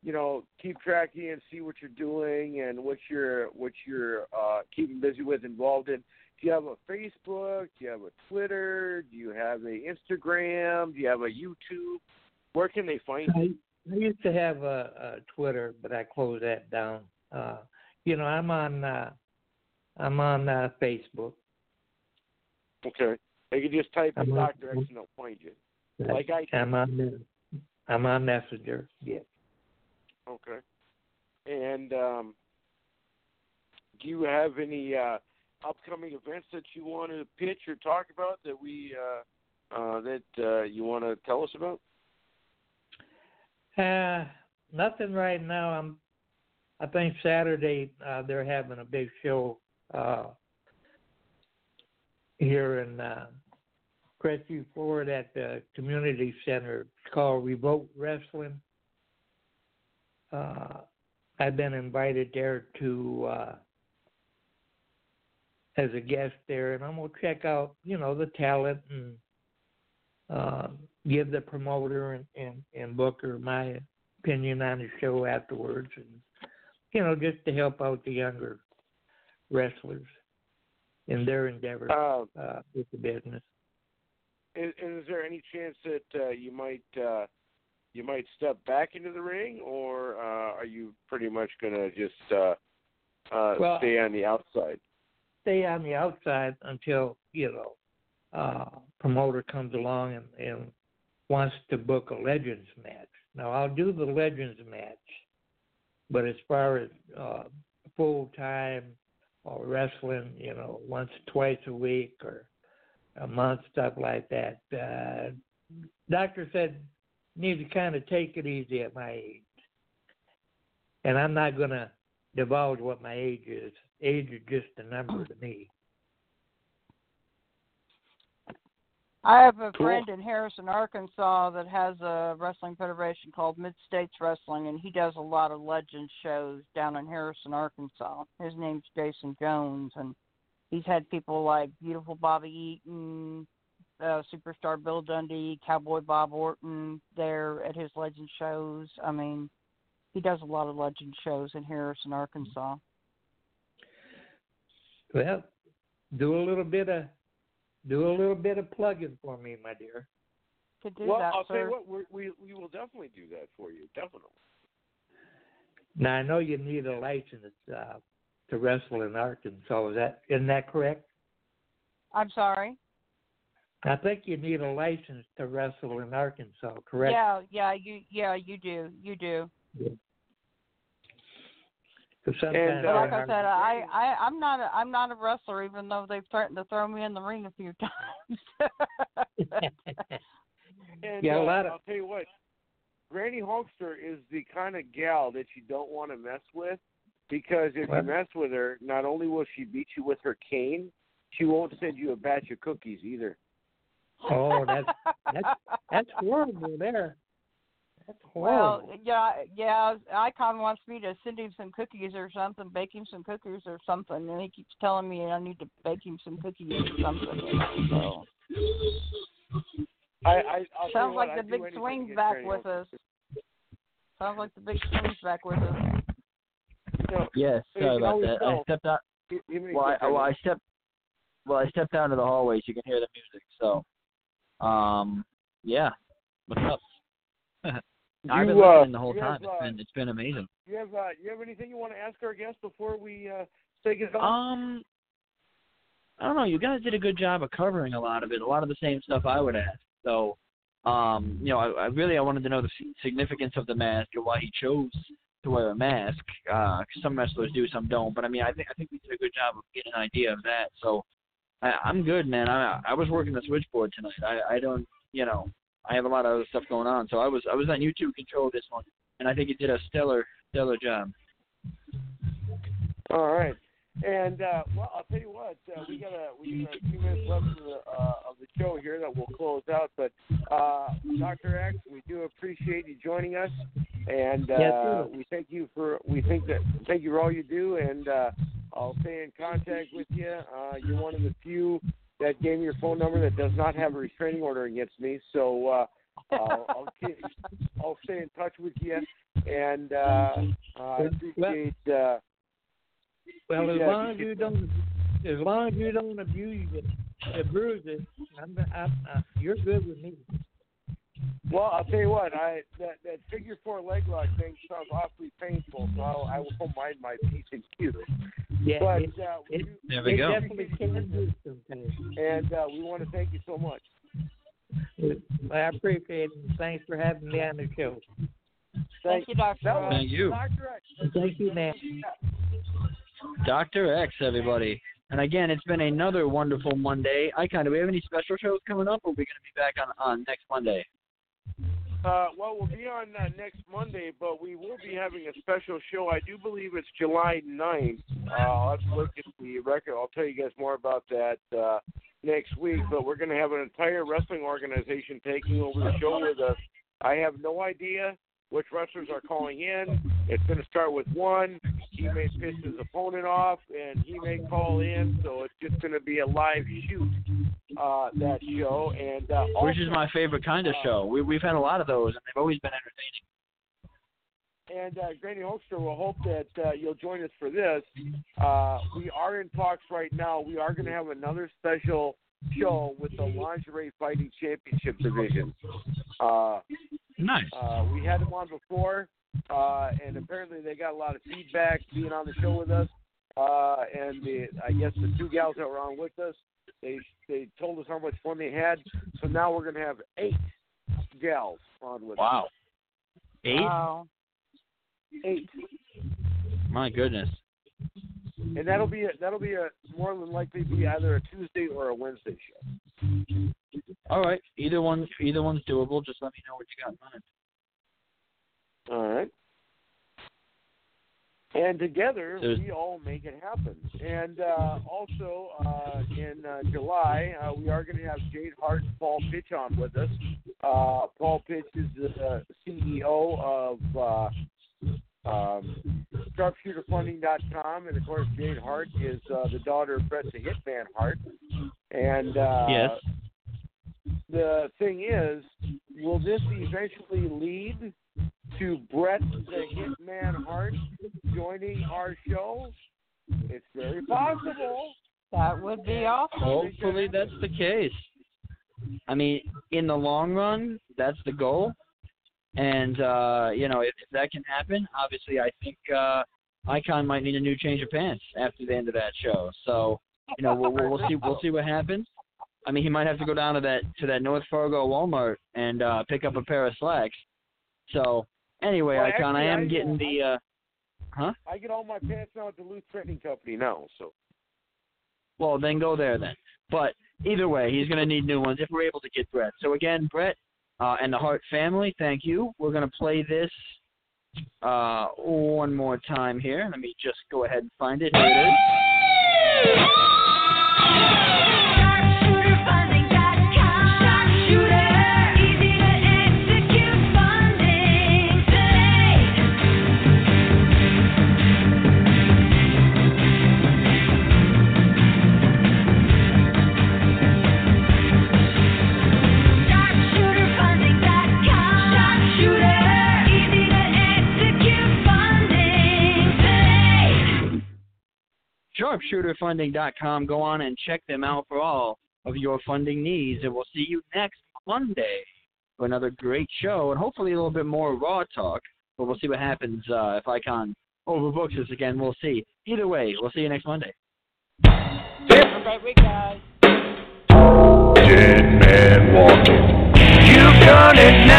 you know, keep track of and see what you're doing and what you're what you're uh, keeping busy with, involved in, do you have a Facebook? Do you have a Twitter? Do you have a Instagram? Do you have a YouTube? Where can they find you? I, I used to have a, a Twitter, but I closed that down. Uh, you know, I'm on uh, I'm on uh, Facebook. Okay. They can just type in Dr. X and they'll find you. Like I I'm on I'm on Messenger. Yeah. Okay. And um, do you have any uh, upcoming events that you want to pitch or talk about that we uh, uh, that uh, you want to tell us about? Uh, nothing right now. I'm. I think Saturday uh, they're having a big show uh, here in Crestview, Florida, at the community center. It's called Revolt Wrestling. Uh, I've been invited there to uh, as a guest there, and I'm gonna check out, you know, the talent and uh, give the promoter and, and, and Booker my opinion on the show afterwards, and you know, just to help out the younger wrestlers in their endeavor Uh, uh, with the business. is, is there any chance that uh, you might uh, you might step back into the ring, or uh, are you pretty much going to just uh, uh, Well- stay on the outside? Stay on the outside until you know uh, promoter comes along and, and wants to book a Legends match. Now I'll do the Legends match, but as far as uh, full time or wrestling, you know, once twice a week or a month, stuff like that. Uh, doctor said need to kind of take it easy at my age, and I'm not going to divulge what my age is. Age is just a number to me. I have a Cool. friend in Harrison, Arkansas that has a wrestling federation called Mid States Wrestling, and he does a lot of legend shows down in Harrison, Arkansas. His name's Jason Jones, and he's had people like Beautiful Bobby Eaton, uh, Superstar Bill Dundee, Cowboy Bob Orton there at his legend shows. I mean, he does a lot of legend shows in Harrison, Arkansas. Well, do a little bit of do a little bit of plugging for me, my dear. Could do well, that, I'll sir. tell you what, we're, we we will definitely do that for you. Definitely. Now I know you need a license uh, to wrestle in Arkansas. Is that isn't that correct? I'm sorry. I think you need a license to wrestle in Arkansas, correct? Yeah, yeah, you yeah, you do. You do. sometimes And, But uh, like I said, I, I I'm not a, I'm not a wrestler, even though they've threatened to throw me in the ring a few times. And Yeah, a uh, lot of- I'll tell you what, Granny Hulkster is the kind of gal that you don't want to mess with because if What? you mess with her, not only will she beat you with her cane, she won't send you a batch of cookies either. Oh, that's that's that's horrible there. That's well, yeah, yeah. Icon wants me to send him some cookies or something, bake him some cookies or something, and he keeps telling me I need to bake him some cookies or something. You know, so. I, I I'll Sounds you what, like the I'd big anything swing's back with Hulkster. us. Sounds like the big swing's back with us. No, Yes, So sorry about always that. I tell. stepped out. he- he may Well, I, get well, I Granny stepped. Well, I stepped down to the hallway so you can hear the music. So, um, yeah. What's up? I've been uh, listening the whole time. have, uh, It's been it's been amazing. you have uh, you have anything you want to ask our guest before we uh, take it off? Um, I don't know. You guys did a good job of covering a lot of it. A lot of the same stuff I would ask. So, um, you know, I, I really I wanted to know the significance of the mask and why he chose to wear a mask. Uh, some wrestlers do, some don't. But I mean, I think I think we did a good job of getting an idea of that. So, I, I'm good, man. I I was working the switchboard tonight. I I don't, you know, I have a lot of other stuff going on. So I was I was on YouTube control this one, and I think you did a stellar stellar job. All right. And uh, well, I'll tell you what, uh, we got a we got a few minutes left of the uh, of the show here that we'll close out. But uh, Dr. X, we do appreciate you joining us, and uh, Yes, we thank you for we think that thank you for all you do, and uh, I'll stay in contact with you. Uh, you're one of the few that gave me your phone number that does not have a restraining order against me, so. Uh, I'll, I'll, keep, I'll stay in touch with you, and uh, I appreciate. Uh, Well, as long as you don't, as long as you don't abuse it, abuse it, I'm, I'm, i you're good with me. Well, I'll tell you what, I that that figure four leg lock thing sounds awfully painful, so I'll, I will mind my P's and Q's. Yeah, But it, uh, we it, do- There we it go. definitely can do and uh, we want to thank you so much. I appreciate it. Thanks for having me on the show. Thank you, Doctor. That was Thank you. Dr. X. Thank you, man. Dr. X, everybody. And again, it's been another wonderful Monday. Icon, do we have any special shows coming up, or are we going to be back on, on next Monday? Uh, well, we'll be on uh, next Monday, but we will be having a special show. I do believe it's July 9th. Uh, I'll have to look at the record. I'll tell you guys more about that uh, next week. But we're going to have an entire wrestling organization taking over the show with us. I have no idea which wrestlers are calling in. It's going to start with one. He may piss his opponent off, and he may call in. So it's just going to be a live shoot uh, that show. And uh, Which is my favorite kind of show. We, we've had a lot of those, and they've always been entertaining. and uh, Granny will hope that uh, you'll join us for this. Uh, we are in talks right now. We are going to have another special show with the Lingerie Fighting Championship division. Uh, Nice. uh, we had them on before, uh, and apparently they got a lot of feedback being on the show with us. Uh, and the, I guess the two gals that were on with us, they they told us how much fun they had. So now we're going to have eight gals on with us. Wow. Eight? Wow. Eight. My goodness. and that'll be a, that'll be a more than likely be either a Tuesday or a Wednesday show. All right. Either one, either one's doable. Just let me know what you got in mind. All right. And together we all make it happen. And uh, also uh, in uh, July uh, we are going to have Jade Hart and Paul Pitch on with us. Uh, Paul Pitch is the CEO of uh, um, SharpshooterFunding.com, and of course Jade Hart is uh, the daughter of Bret the Hitman Hart. And uh, Yes. the thing is, will this eventually lead to Bret the Hitman Hart joining our show? It's very possible. That would be awesome. Hopefully that's the case. I mean, in the long run, that's the goal. And uh, you know, if, if that can happen, obviously, I think uh, Icon might need a new change of pants after the end of that show. So, you know, we'll, we'll, we'll see. We'll see what happens. I mean, he might have to go down to that to that North Fargo Walmart and uh, pick up a pair of slacks. So, anyway, Well, Icon, I am I- getting the. Uh, huh? I get all my pants now at Duluth Printing Company now. So Well, then go there then. But either way, he's going to need new ones if we're able to get Bret. So again, Bret uh, and the Hart family, thank you. We're going to play this uh, one more time here. Let me just go ahead and find it. Here it is. sharpshooterfunding.com. Go on and check them out for all of your funding needs. And we'll see you next Monday for another great show and hopefully a little bit more raw talk. But we'll see what happens uh, if Icon overbooks us again. We'll see. Either way, we'll see you next Monday. Have a great week, guys. Dead man walking. You've done it now.